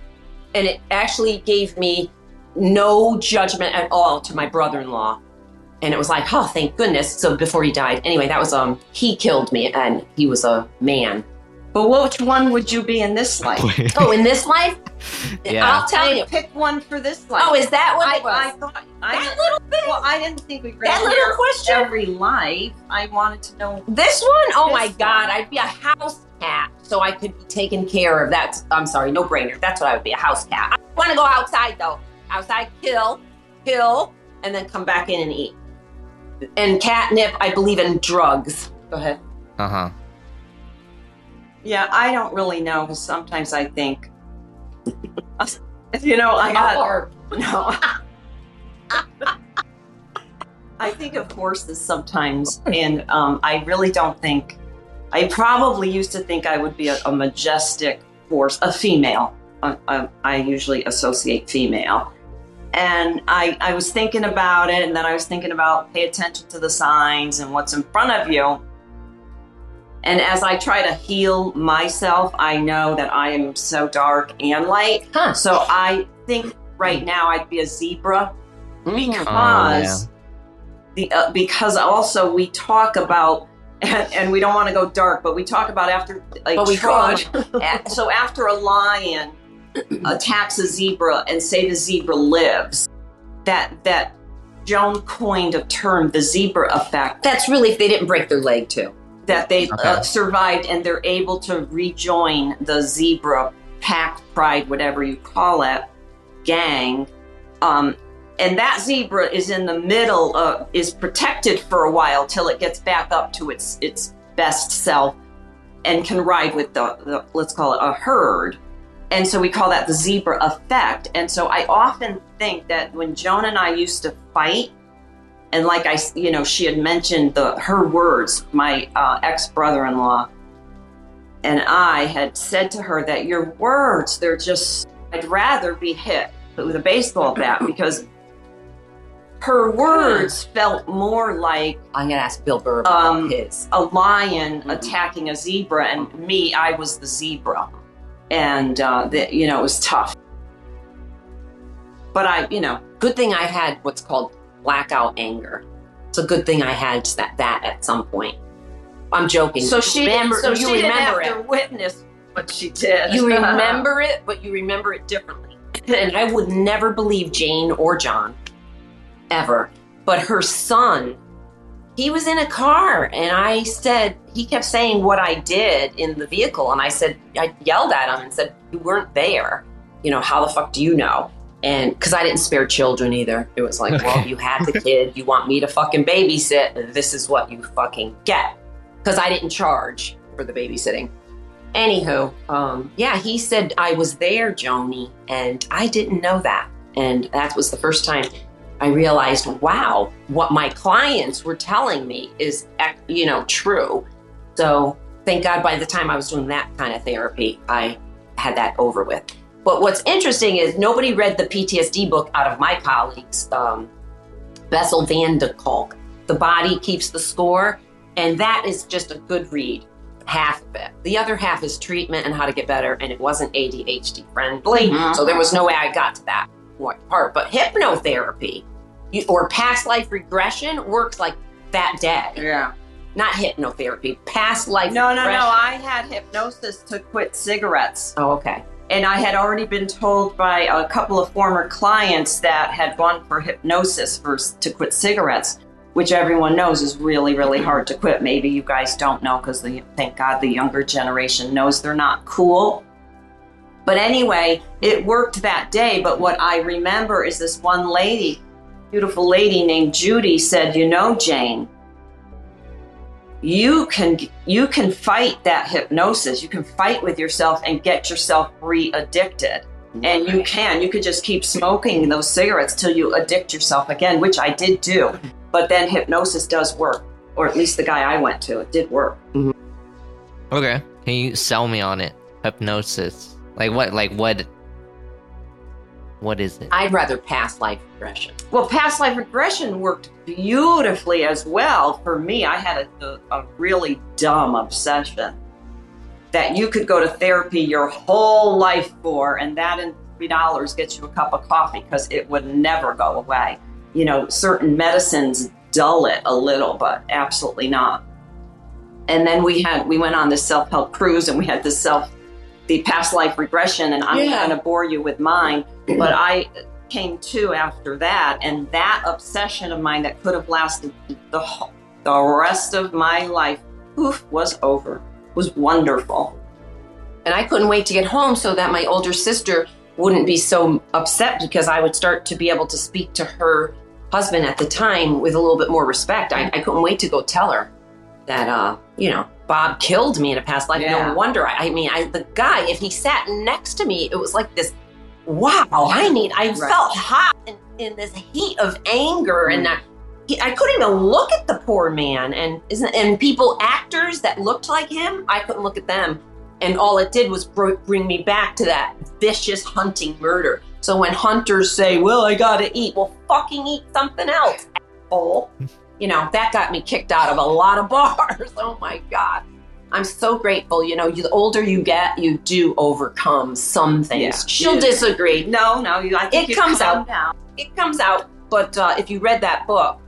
And it actually gave me no judgment at all to my brother in law. And it was like, oh, thank goodness. So before he died, anyway, that was, um, he killed me and he was a man. But which one would you be in this life? [LAUGHS] oh, in this life? Yeah. I'll tell you. Pick one for this life. Oh, is that what I, it was? I thought I that didn't, little bit? well, I didn't think we read That little question? every life. I wanted to know. This one? Oh This my one. God, I'd be a house cat so I could be taken care of. That's, I'm sorry, no brainer. That's what I would be, a house cat. I want to go outside though. Outside, kill, kill, and then come back in and eat. And catnip, I believe in drugs. Go ahead. Uh huh. Yeah, I don't really know because sometimes I think, [LAUGHS] you know, I got Or- [LAUGHS] no. [LAUGHS] I think of horses sometimes, and um, I really don't think. I probably used to think I would be a, a majestic horse, a female. Uh, uh, I usually associate female. And I, I was thinking about it, and then I was thinking about pay attention to the signs and what's in front of you. And as I try to heal myself, I know that I am so dark and light. Huh. So I think right now I'd be a zebra Mm. because the uh, because also we talk about and, and we don't want to go dark, but we talk about after like But we trauma. could. So after a lion attacks a zebra and say the zebra lives, that that Joan coined a term, the zebra effect, That's really if they didn't break their leg too. that they Okay. uh, survived and they're able to rejoin the zebra pack, pride, whatever you call it, gang. Um, and that zebra is in the middle, of, is protected for a while till it gets back up to its its best self and can ride with the, the let's call it a herd. And so we call that the zebra effect. And so I often think that when Joan and I used to fight, and like i you know, she had mentioned the her words. My uh, ex brother-in-law and I had said to her that your words, they're just. I'd rather be hit with a baseball bat because her words felt more like I'm gonna ask Bill Burr about Um, his. a lion Mhm. attacking a zebra, and me, I was the zebra, and uh, the, you know it was tough. But I, you know, Good thing I had what's called blackout anger. It's a good thing I had that that at some point. I'm joking. so she remember. so you she remember didn't have it. to witness what she did. You [LAUGHS] remember it, but you remember it differently. And I would never believe Jane or John, ever. But her son, he was in a car, and I said, he kept saying what I did in the vehicle. And I said, I yelled at him and said, You weren't there. You know, how the fuck do you know? And because I didn't spare children either. It was like, well, you had the kid, you want me to fucking babysit, this is what you fucking get. Because I didn't charge for the babysitting. Anywho, um, yeah, he said I was there, Joni, and I didn't know that. And that was the first time I realized, wow, what my clients were telling me is, you know, true. So thank God by the time I was doing that kind of therapy, I had that over with. But what's interesting is nobody read the PTSD book out of my colleagues, um, Bessel van der Kolk. The Body Keeps the Score. And that is just a good read half of it. The other half is treatment and how to get better, and it wasn't ADHD friendly, Mhm. so there was no way I got to that part. But hypnotherapy you, or past life regression works like that day. Yeah. Not hypnotherapy, past life. No, no, no. I had hypnosis to quit cigarettes. Oh, okay. And I had already been told by a couple of former clients that had gone for hypnosis for, to quit cigarettes, which everyone knows is really, really hard to quit. Maybe you guys don't know because thank God the younger generation knows they're not cool. But anyway, it worked that day. But what I remember is this one lady, beautiful lady named Judy, said, You know, Jane, you can you can fight that hypnosis you can fight with yourself and get yourself re-addicted and you can you could just keep smoking those cigarettes till you addict yourself again which i did do [LAUGHS] but then hypnosis does work or at least the guy i went to it did work mm-hmm. Okay. Can you sell me on it? Hypnosis. Like what? Like what? What is it? I'd rather past life regression. well past life regression worked beautifully as well for me i had a, a, really dumb obsession that you could go to therapy your whole life for, and that in three dollars gets you a cup of coffee because it would never go away. You know, certain medicines dull it a little, but absolutely not. And then we had we went on this self help cruise, and we had this self the past life regression, and I'm Yeah. going to bore you with mine, but I came to after that, and that obsession of mine that could have lasted the whole, the rest of my life, oof, was over. Was wonderful. And I couldn't wait to get home so that my older sister wouldn't be so upset because I would start to be able to speak to her husband at the time with a little bit more respect. I, I couldn't wait to go tell her that, uh, you know, Bob killed me in a past life. Yeah. No wonder. I, I mean, I, the guy, if he sat next to me, it was like this. Wow, I need. I Right. felt hot in, in this heat of anger, and mm. I, he, I couldn't even look at the poor man. And isn't and people, actors that looked like him, I couldn't look at them and all it did was br- bring me back to that vicious hunting murder. So when hunters say, "Well, I gotta eat," well, fucking eat something else, asshole. [LAUGHS] You know that got me kicked out of a lot of [LAUGHS] bars. Oh my god, I'm so grateful. You know, you, the older you get, you do overcome some things. Yeah. She'll Yeah. disagree. No, no, you, I think It comes out. down. It comes out, but uh, if you read that book,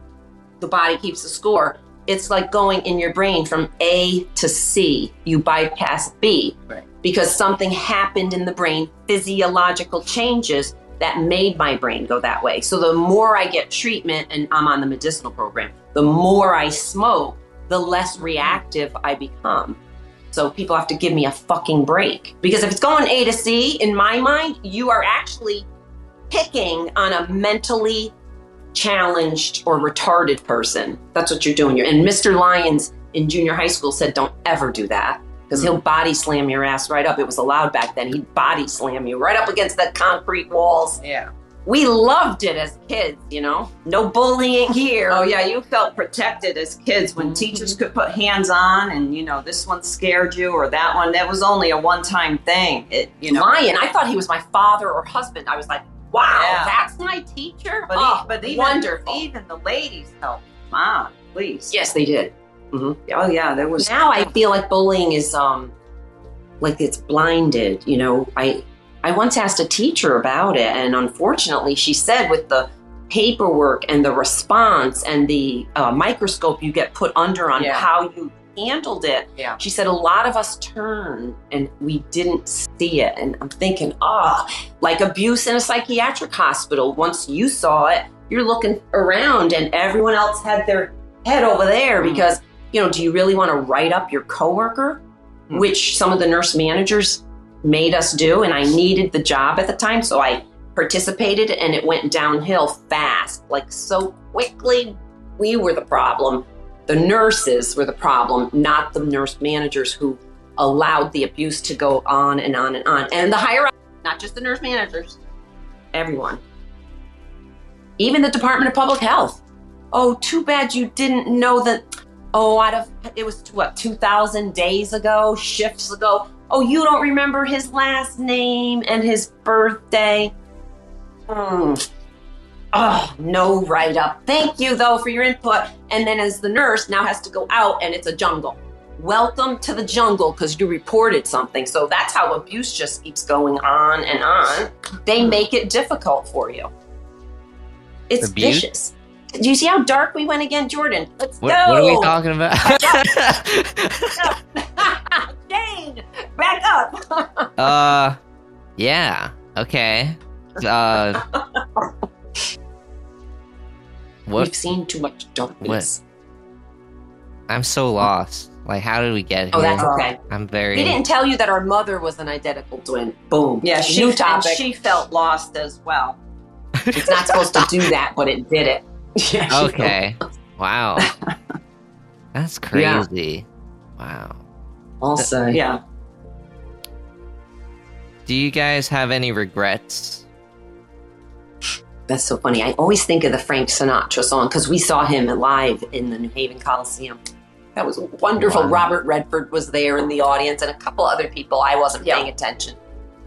"The Body Keeps the Score," it's like going in your brain from A to C. You bypass B Right. because something happened in the brain, physiological changes that made my brain go that way. So the more I get treatment, and I'm on the medicinal program, the more I smoke, the less reactive I become. So people have to give me a fucking break. Because if it's going A to C, in my mind, you are actually picking on a mentally challenged or retarded person. That's what you're doing. And Mr. Lyons in junior high school said, don't ever do that because he'll body slam your ass right up. It was allowed back then. He'd body slam you right up against the concrete walls. Yeah. We loved it as kids, you know? No bullying here. Oh yeah, you felt protected as kids when teachers could put hands on, and you know this one scared you or that one. That was only a one-time thing. It, you know. Lion. I thought he was my father or husband. I was like, wow, Yeah. that's my teacher? But, oh, but even, wonderful. even the ladies helped. Mom, please. yes, they did. Oh yeah, there was. now I feel like bullying is um like it's blinded. You know, I I once asked a teacher about it, and unfortunately, she said with the paperwork and the response and the uh, microscope you get put under on Yeah. how you handled it. Yeah. She said a lot of us turned and we didn't see it. And I'm thinking, oh, like abuse in a psychiatric hospital. Once you saw it, you're looking around and everyone else had their head over there Mm. because, you know, do you really want to write up your coworker? Mm. Which some of the nurse managers made us do. And I needed the job at the time. So I participated and it went downhill fast, like so quickly. We were the problem. The nurses were the problem, not the nurse managers who allowed the abuse to go on and on and on. And the higher up, not just the nurse managers, everyone. Even the Department of Public Health. Oh, too bad you didn't know that. Oh, out of it was what two thousand days ago, shifts ago. Oh, you don't remember his last name and his birthday. Hmm. Oh, no write up. Thank you, though, for your input. And then, as the nurse, now has to go out and it's a jungle. Welcome to the jungle because you reported something. So that's how abuse just keeps going on and on. They make it difficult for you. It's Abuse? vicious. Do you see how dark we went again, Jordan? Let's What, go. what are we talking about? [LAUGHS] [LAUGHS] Jane, back up. [LAUGHS] uh, yeah. Okay. Uh, what? We've seen too much darkness. I'm so lost. Like, how did we get here? Oh, that's okay. I'm very. They didn't tell you that our mother was an identical twin. Boom. Yeah, she, New and topic. she felt lost as well. It's not supposed to do that, but it did it. [LAUGHS] Yeah, Okay. Wow. [LAUGHS] That's crazy. Wow. Uh, also, Yeah. Do you guys have any regrets? that's so funny. I always think of the Frank Sinatra song because we saw him live in the New Haven Coliseum. That was wonderful. Wow. Robert Redford was there in the audience and a couple other people I wasn't Yeah. paying attention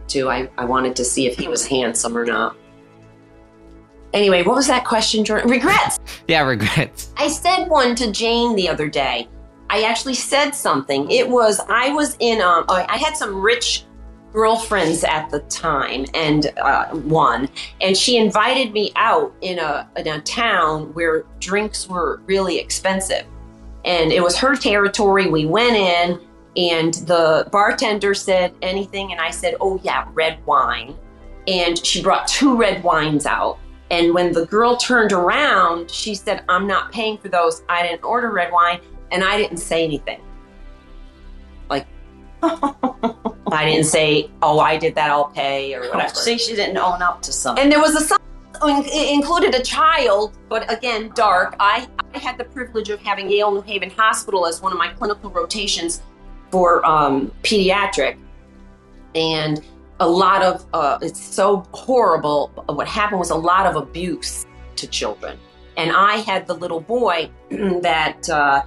to. I, I wanted to see if he was handsome or not. Anyway, what was that question, Jordan? Regrets. [LAUGHS] Yeah, regrets. I said one to Jane the other day. I actually said something. It was I was in um I had some rich girlfriends at the time and uh, one and she invited me out in a in a town where drinks were really expensive. And it was her territory. We went in and the bartender said anything and I said oh yeah red wine. And she brought two red wines out. And when the girl turned around she said I'm not paying for those. I didn't order red wine and I didn't say anything like I didn't say, "Oh, I did that. I'll pay" or whatever. See, she didn't own up to something. And there was a. Included a child, but again, dark. I, I had the privilege of having Yale New Haven Hospital as one of my clinical rotations for um, pediatric, and a lot of uh, it's so horrible. What happened was a lot of abuse to children, and I had the little boy [CLEARS THROAT] that. Uh,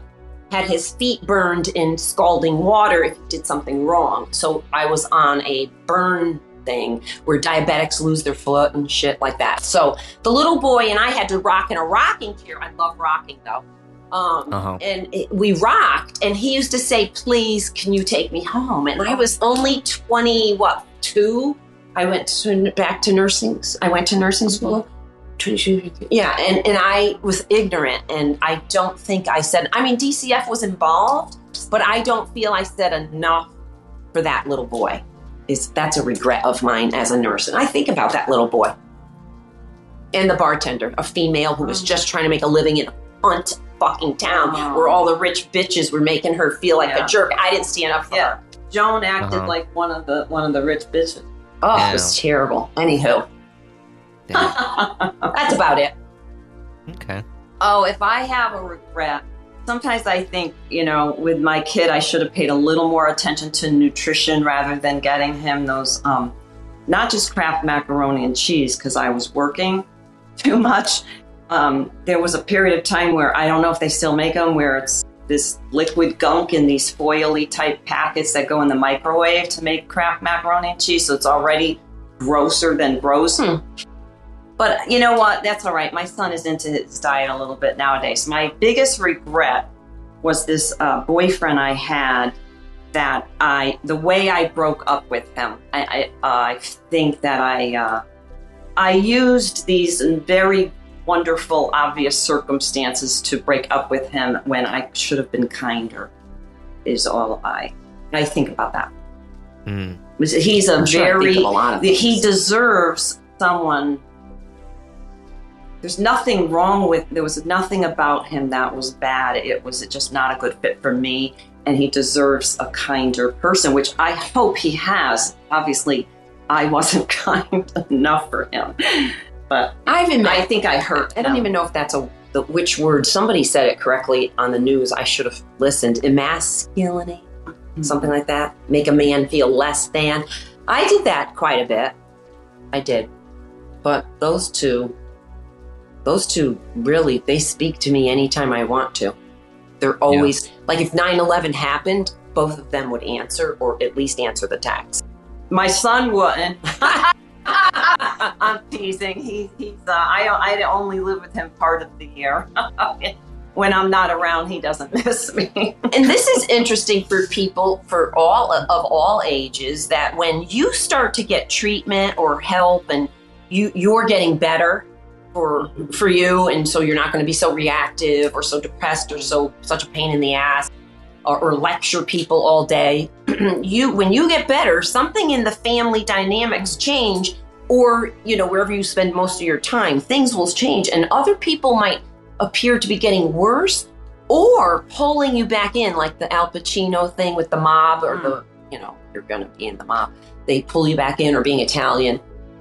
had his feet burned in scalding water if he did something wrong. So I was on a burn thing where diabetics lose their foot and shit like that. So the little boy and I had to rock in a rocking chair. I love rocking though. Um, uh-huh. And it, we rocked, and he used to say, "Please, can you take me home?" And I was only twenty, what, two? I went to, back to nursing. I went to nursing school, yeah, and, and I was ignorant, and I don't think I said, I mean, DCF was involved, but I don't feel I said enough for that little boy. Is That's a regret of mine as a nurse. And I think about that little boy. And the bartender, a female who was just trying to make a living in a hunt fucking town oh. where all the rich bitches were making her feel like yeah. a jerk. I didn't stand up for yeah. her. Joan acted uh-huh. like one of the one of the rich bitches. Oh, yeah. it was terrible. Anywho. [LAUGHS] That's about it. Okay. Oh, if I have a regret, sometimes I think, you know, with my kid, I should have paid a little more attention to nutrition rather than getting him those, um, not just Kraft macaroni and cheese, because I was working [LAUGHS] too much. Um, there was a period of time where I don't know if they still make them, where it's this liquid gunk in these foily type packets that go in the microwave to make Kraft macaroni and cheese. So it's already grosser than gross. Hmm. But you know what? That's all right. My son is into his diet a little bit nowadays. My biggest regret was this uh, boyfriend I had that I, the way I broke up with him, I, I, I think that I, uh, I used these very wonderful, obvious circumstances to break up with him when I should have been kinder. Is all I, I think about that. Mm. He's a I'm very, a he deserves someone there's nothing wrong with there was nothing about him that was bad. It was just not a good fit for me. And he deserves a kinder person which i hope he has. Obviously i wasn't [LAUGHS] kind enough for him. But i've been, i think i hurt i don't even know if that's a the, which word somebody said it correctly on the news. I should have listened. Emasculinate mm-hmm. something like that. Make a man feel less than. I did that quite a bit. I did. But those two those two really they speak to me anytime I want to. They're always yeah. like if 9/11 happened, both of them would answer or at least answer the text. My son wouldn't. [LAUGHS] I'm teasing. He, he's uh, I I only live with him part of the year. [LAUGHS] when I'm not around, he doesn't [LAUGHS] miss me. and this is interesting for people for all of all ages that when you start to get treatment or help and you you're getting better, for for you and so you're not going to be so reactive or so depressed or so such a pain in the ass or, or lecture people all day. [CLEARS THROAT] You when you get better something in the family dynamics change or you know wherever you spend most of your time things will change and other people might appear to be getting worse or pulling you back in like the al pacino thing with the mob or the hmm. you know you're going to be in the mob. They pull you back in or being italian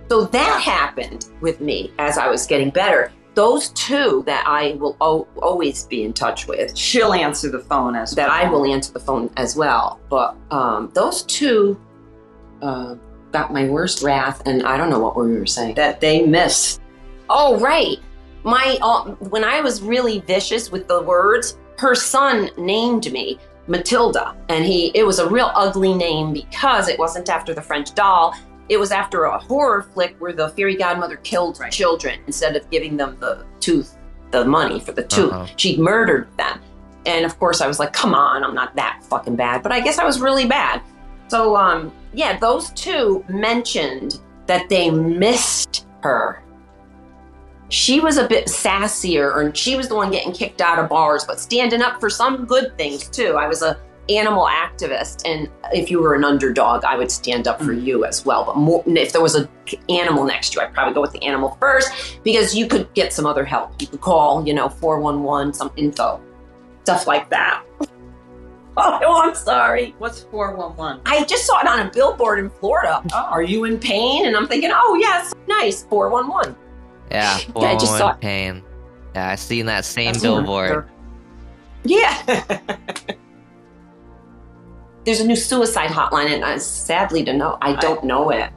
so that happened with me as I was getting better. Those two that I will o- always be in touch with. She'll answer the phone as that well. I will answer the phone as well. But um, those two uh, got my worst wrath, and I don't know what we were saying. That they missed. Oh, right. My uh, when I was really vicious with the words, her son named me Matilda, and he it was a real ugly name because it wasn't after the French doll it was after a horror flick where the fairy godmother killed right. children instead of giving them the tooth, the money for the tooth. Uh-huh. She murdered them. and of course I was like, come on, I'm not that fucking bad. But I guess I was really bad. So um, yeah, those two mentioned that they missed her. She was a bit sassier, and she was the one getting kicked out of bars, but standing up for some good things too. I was a animal activist, and if you were an underdog, I would stand up for mm. you as well. But more, if there was an animal next to you, I'd probably go with the animal first because you could get some other help. You could call, you know, four one one, some info, stuff like that. [LAUGHS] Oh, I'm sorry. What's 411? I just saw it on a billboard in Florida. Oh. Are you in pain? And I'm thinking, oh, yes, nice, 411. Yeah, 411 [LAUGHS] yeah, I just saw pain. Yeah, I seen that same That's billboard. Yeah. [LAUGHS] There's a new suicide hotline, and I, sadly to know, I don't know it.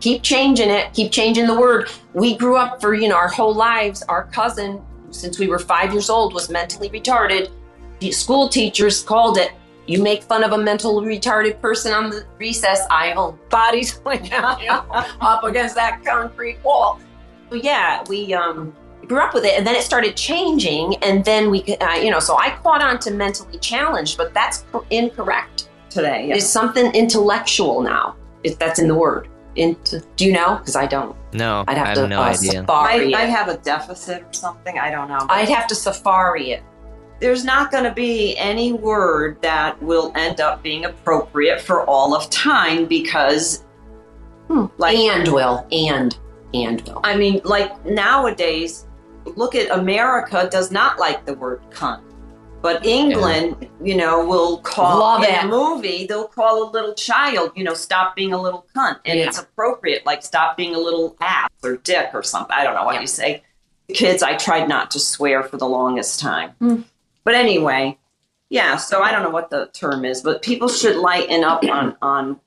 Keep changing it. Keep changing the word. We grew up for you know our whole lives. Our cousin, since we were five years old, was mentally retarded school teachers called it you make fun of a mentally retarded person on the recess aisle, bodies [LAUGHS] like [LAUGHS] up against that concrete wall. So yeah, we um, grew up with it, and then it started changing, and then we, uh, you know, so I caught on to mentally challenged, but that's incorrect today. Yeah. It's something intellectual now. If that's in the word. Into, do you know? Because I don't. No, I'd have, I have to no uh, idea. Safari I, I have a deficit or something. I don't know. I'd have to safari it there's not going to be any word that will end up being appropriate for all of time because hmm, like and will and and will i mean like nowadays look at america does not like the word cunt but england yeah. you know will call Love in it. a movie they'll call a little child you know stop being a little cunt and yeah. it's appropriate like stop being a little ass or dick or something i don't know what yeah. you say kids i tried not to swear for the longest time hmm. But anyway, yeah, so I don't know what the term is, but people should lighten up [CLEARS THROAT] on on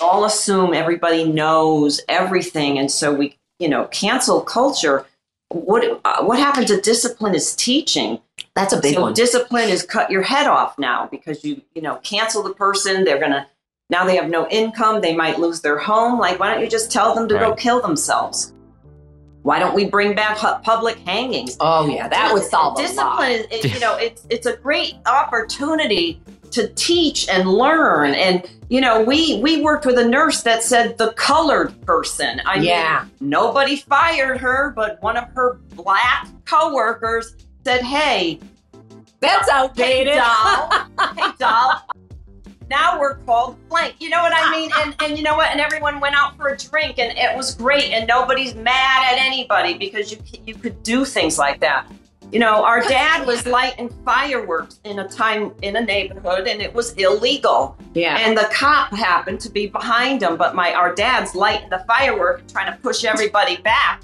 all assume everybody knows everything and so we, you know, cancel culture. What uh, what happened to discipline is teaching. That's a big so one. Discipline is cut your head off now because you, you know, cancel the person, they're to now they have no income, they might lose their home. Like why don't you just tell them to right. go kill themselves? Why don't we bring back public hangings? Oh yeah, that would solve discipline. Is, you know, it's it's a great opportunity to teach and learn. And you know, we we worked with a nurse that said the colored person. I yeah. Mean, nobody fired her, but one of her black coworkers said, "Hey, that's outdated." Hey, doll. [LAUGHS] hey, doll now we're called blank. You know what I mean? And and you know what? And everyone went out for a drink, and it was great. And nobody's mad at anybody because you you could do things like that. You know, our dad was lighting fireworks in a time in a neighborhood, and it was illegal. Yeah. And the cop happened to be behind him, but my our dad's lighting the firework, trying to push everybody back,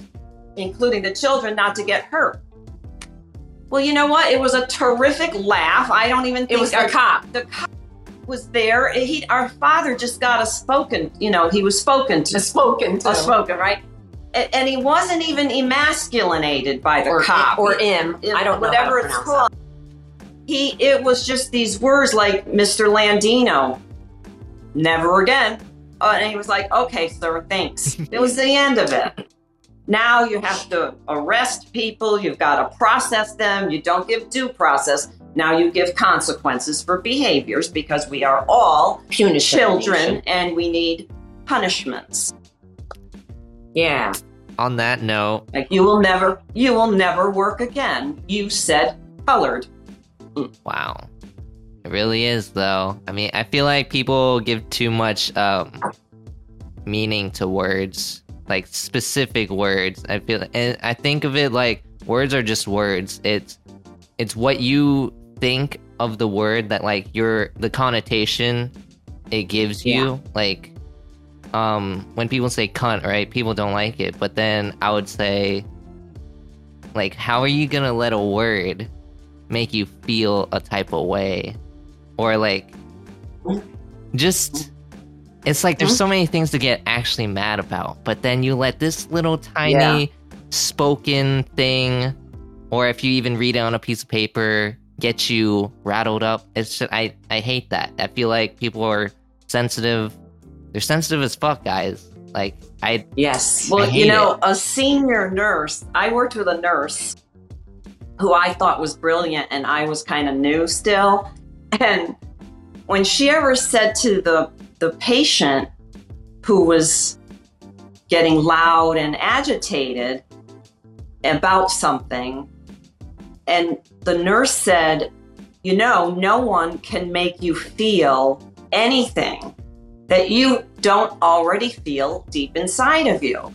including the children, not to get hurt. Well, you know what? It was a terrific laugh. I don't even think it was the cop. The cop was there. He, our father just got a spoken, you know, he was spoken to. A spoken to. A spoken, right? And, and he wasn't even emasculated by the or, cop. Or him. I don't know. Whatever it's called. That. He, it was just these words like Mr. Landino, never again. Uh, and he was like, okay, sir, thanks. it was the end of it. [LAUGHS] Now you have to arrest people, you've got to process them, you don't give due process. Now you give consequences for behaviors because we are all children and we need punishments. Yeah. On that note, like you will never you will never work again. You said colored. Mm. Wow. It really is though. I mean, I feel like people give too much um, meaning to words, like specific words. I feel and I think of it like words are just words. It's it's what you think of the word that like your the connotation it gives you yeah. like um when people say cunt right people don't like it but then i would say like how are you gonna let a word make you feel a type of way or like just it's like there's mm-hmm. so many things to get actually mad about but then you let this little tiny yeah. spoken thing or if you even read it on a piece of paper get you rattled up. It's just, I I hate that. I feel like people are sensitive. They're sensitive as fuck, guys. Like I yes. Well, I you know, it. a senior nurse. I worked with a nurse, who I thought was brilliant and I was kind of new still. And when she ever said to the the patient who was getting loud and agitated about something and the nurse said, "You know, no one can make you feel anything that you don't already feel deep inside of you."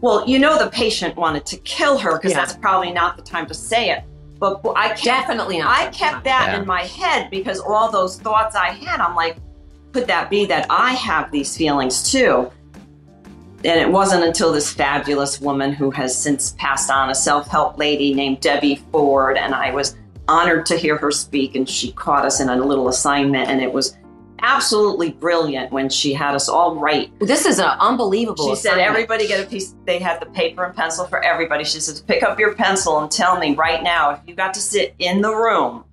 Well, you know the patient wanted to kill her because yeah. that's probably not the time to say it. But I kept, definitely not. I kept that yeah. in my head because all those thoughts I had, I'm like, could that be that I have these feelings too? And it wasn't until this fabulous woman who has since passed on, a self help lady named Debbie Ford, and I was honored to hear her speak. And she caught us in a little assignment, and it was absolutely brilliant when she had us all write. This is an unbelievable. She assignment. said everybody get a piece. They had the paper and pencil for everybody. She says, pick up your pencil and tell me right now if you got to sit in the room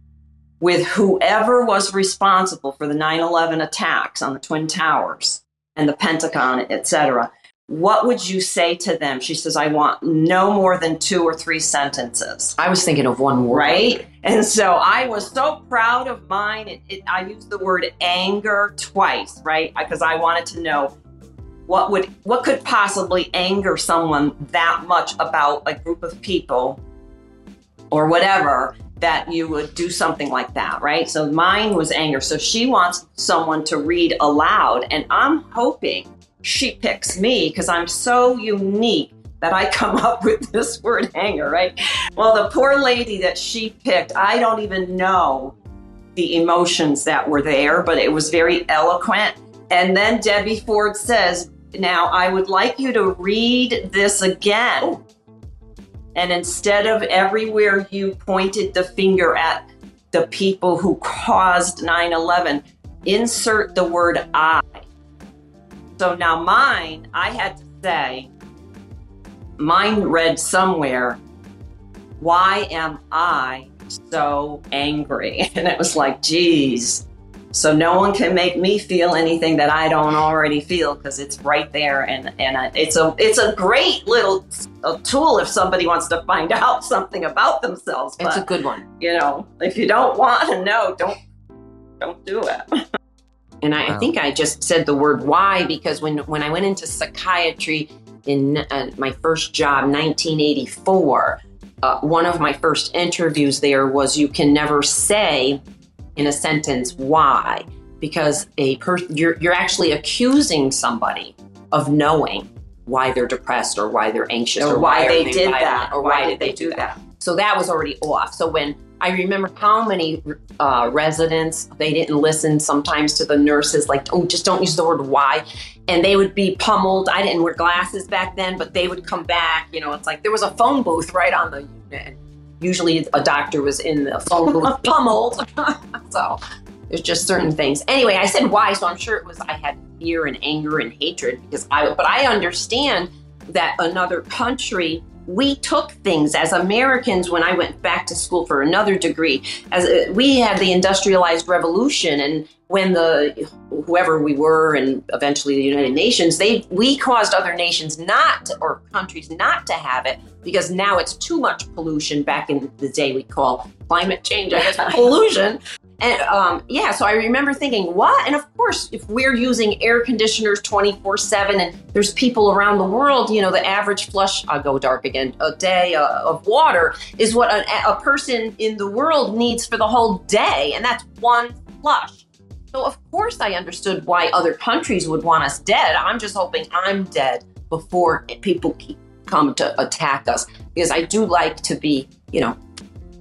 with whoever was responsible for the 9/11 attacks on the twin towers and the Pentagon, etc what would you say to them? She says, I want no more than two or three sentences. I was thinking of one word. Right? And so I was so proud of mine. It, it, I used the word anger twice, right? Because I wanted to know what would what could possibly anger someone that much about a group of people or whatever that you would do something like that, right? So mine was anger. So she wants someone to read aloud and I'm hoping she picks me because I'm so unique that I [LAUGHS] come up with this word hanger, right? Well, the poor lady that she picked, I don't even know the emotions that were there, but it was very eloquent. And then Debbie Ford says, Now I would like you to read this again. And instead of everywhere you pointed the finger at the people who caused 9 11, insert the word I. So now mine, I had to say, mine read somewhere, why am I so angry? [LAUGHS] And it was like, geez. So no one can make me feel anything that I don't already feel because it's right there, and and it's a it's a great little a tool if somebody wants to find [LAUGHS] out something about themselves. But, it's a good one. You know, if you don't want to know, don't don't do it. And I, wow. I, think I just said the word why because when, when I went into psychiatry in uh, my first job, 1984, uh, one of my first interviews there was you can never say in a sentence why because a per- you're, you're actually accusing somebody of knowing why they're depressed or why they're anxious or, or why, why they did that or why, why did they, they do that. that. So that was already off. So when I remember how many uh, residents they didn't listen sometimes to the nurses, like, oh, just don't use the word why. And they would be pummeled. I didn't wear glasses back then, but they would come back. You know, it's like there was a phone booth right on the unit. Usually a doctor was in the phone booth pummeled. so there's just certain things. Anyway, I said why, so I'm sure it was I had fear and anger and hatred because I, but I understand that another country we took things as Americans when I went back to school for another degree. As uh, we had the industrialized revolution, and when the whoever we were, and eventually the United Nations, they we caused other nations not to, or countries not to have it because now it's too much pollution. Back in the day, we call climate change, I guess, [LAUGHS] pollution. And um, yeah, so I remember thinking, what? And of course, if we're using air conditioners 24 7 and there's people around the world, you know, the average flush, I'll go dark again, a day uh, of water is what a, a person in the world needs for the whole day. And that's one flush. So, of course, I understood why other countries would want us dead. I'm just hoping I'm dead before people come to attack us because I do like to be, you know,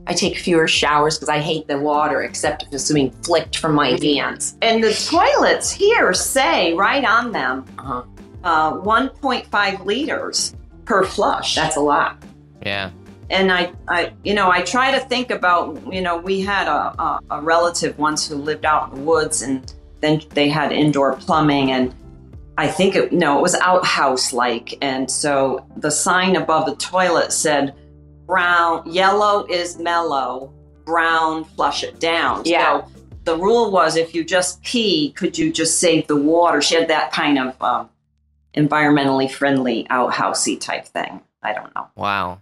I take fewer showers because I hate the water, except if it's being flicked from my hands. And the toilets here say right on them uh-huh. uh, 1.5 liters per flush. That's a lot. Yeah. And I, I, you know, I try to think about, you know, we had a, a, a relative once who lived out in the woods, and then they had indoor plumbing, and I think it, no, it was outhouse like, and so the sign above the toilet said brown, yellow is mellow, brown, flush it down. Yeah. So the rule was if you just pee, could you just save the water? She had that kind of um, environmentally friendly outhousey type thing. I don't know. Wow.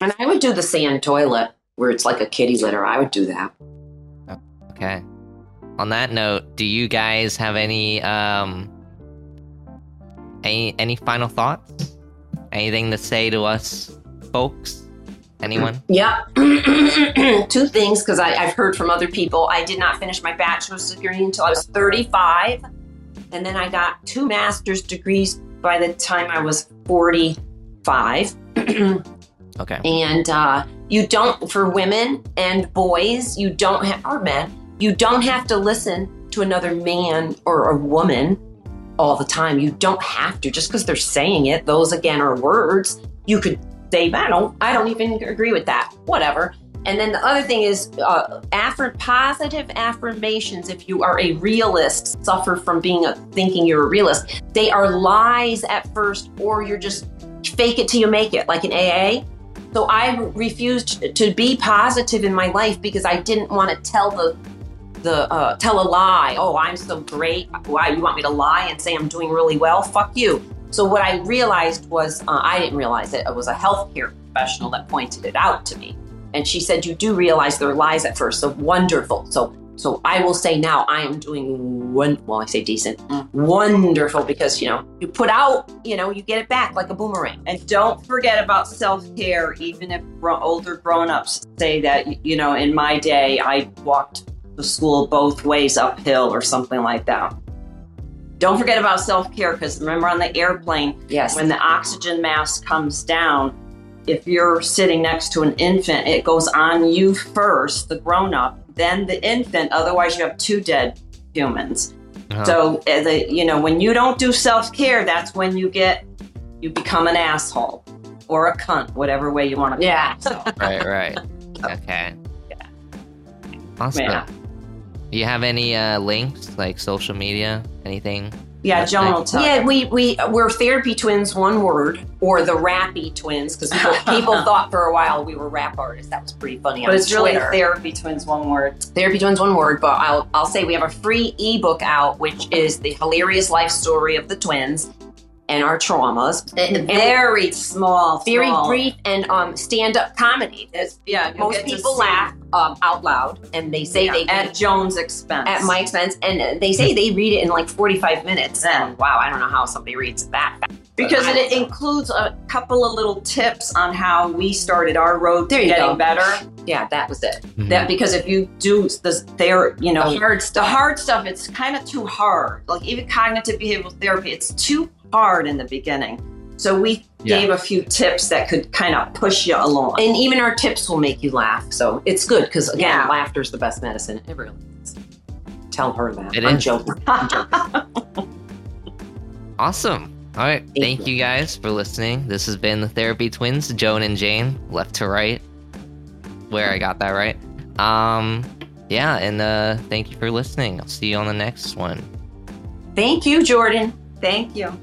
And I would do the sand toilet. where it's like a kitty litter. I would do that. Okay. On that note, do you guys have any um any any final thoughts? Anything to say to us folks? Anyone? [CLEARS THROAT] Yeah. [CLEARS THROAT] Two things, because I've heard from other people. I did not finish my bachelor's degree until I was 35. And then I got two master's degrees by the time I was 45. [CLEARS THROAT] okay. And uh, you don't, for women and boys, you don't have, or men, you don't have to listen to another man or a woman all the time. You don't have to, just because they're saying it. Those, again, are words. You could say, I don't, I don't even agree with that. Whatever. And then the other thing is, uh, affirm, positive affirmations. If you are a realist, suffer from being a thinking you're a realist. They are lies at first, or you're just fake it till you make it, like an AA. So I refused to be positive in my life because I didn't want to tell the the uh, tell a lie. Oh, I'm so great. Why you want me to lie and say I'm doing really well? Fuck you. So what I realized was uh, I didn't realize it. It was a healthcare professional that pointed it out to me, and she said, "You do realize there are lies at first. So wonderful. So so I will say now I am doing one. Well, I say decent, mm. wonderful because you know you put out, you know, you get it back like a boomerang. And don't forget about self care. Even if older grown ups say that, you know, in my day I walked the school both ways uphill or something like that. Don't forget about self care because remember on the airplane, yes. when the oxygen mask comes down, if you're sitting next to an infant, it goes on you first, the grown up, then the infant. Otherwise, you have two dead humans. Uh-huh. So, the, you know, when you don't do self care, that's when you get, you become an asshole or a cunt, whatever way you want to. Yeah. right. Right. [LAUGHS] Okay. Yeah. Awesome. Yeah. Do you have any uh, links, like social media, anything? Yeah, Joan will tell. Yeah, we we we're therapy twins, one word, or the rappy twins, because people, [LAUGHS] people thought for a while we were rap artists. That was pretty funny. But it's Twitter. really therapy twins, one word. Therapy twins, one word. But I'll I'll say we have a free ebook out, which is the hilarious life story of the twins and our traumas. And very small, very small. brief, and um, stand-up comedy. There's, yeah, most people laugh um, out loud, and they say yeah, they at Joan's expense, at my expense, and they say they read it in like 45 minutes. And wow, I don't know how somebody reads that fast. Because it, it includes a couple of little tips on how we started our road to getting go. better. Yeah, that was it. Mm-hmm. That because if you do the there, you know, the hard stuff, the hard stuff, it's kind of too hard. Like even cognitive behavioral therapy, it's too hard in the beginning. So we yeah. gave a few tips that could kind of push you along. And even our tips will make you laugh. So it's good because again, yeah. laughter is the best medicine. It really is. Tell her that. It I'm is. joking. [LAUGHS] I'm joking. awesome. All right. Thank, Thank you. you guys for listening. This has been the Therapy Twins, Joan and Jane, left to right. Where I got that right. Um, yeah, and uh, thank you for listening. I'll see you on the next one. Thank you, Jordan. Thank you.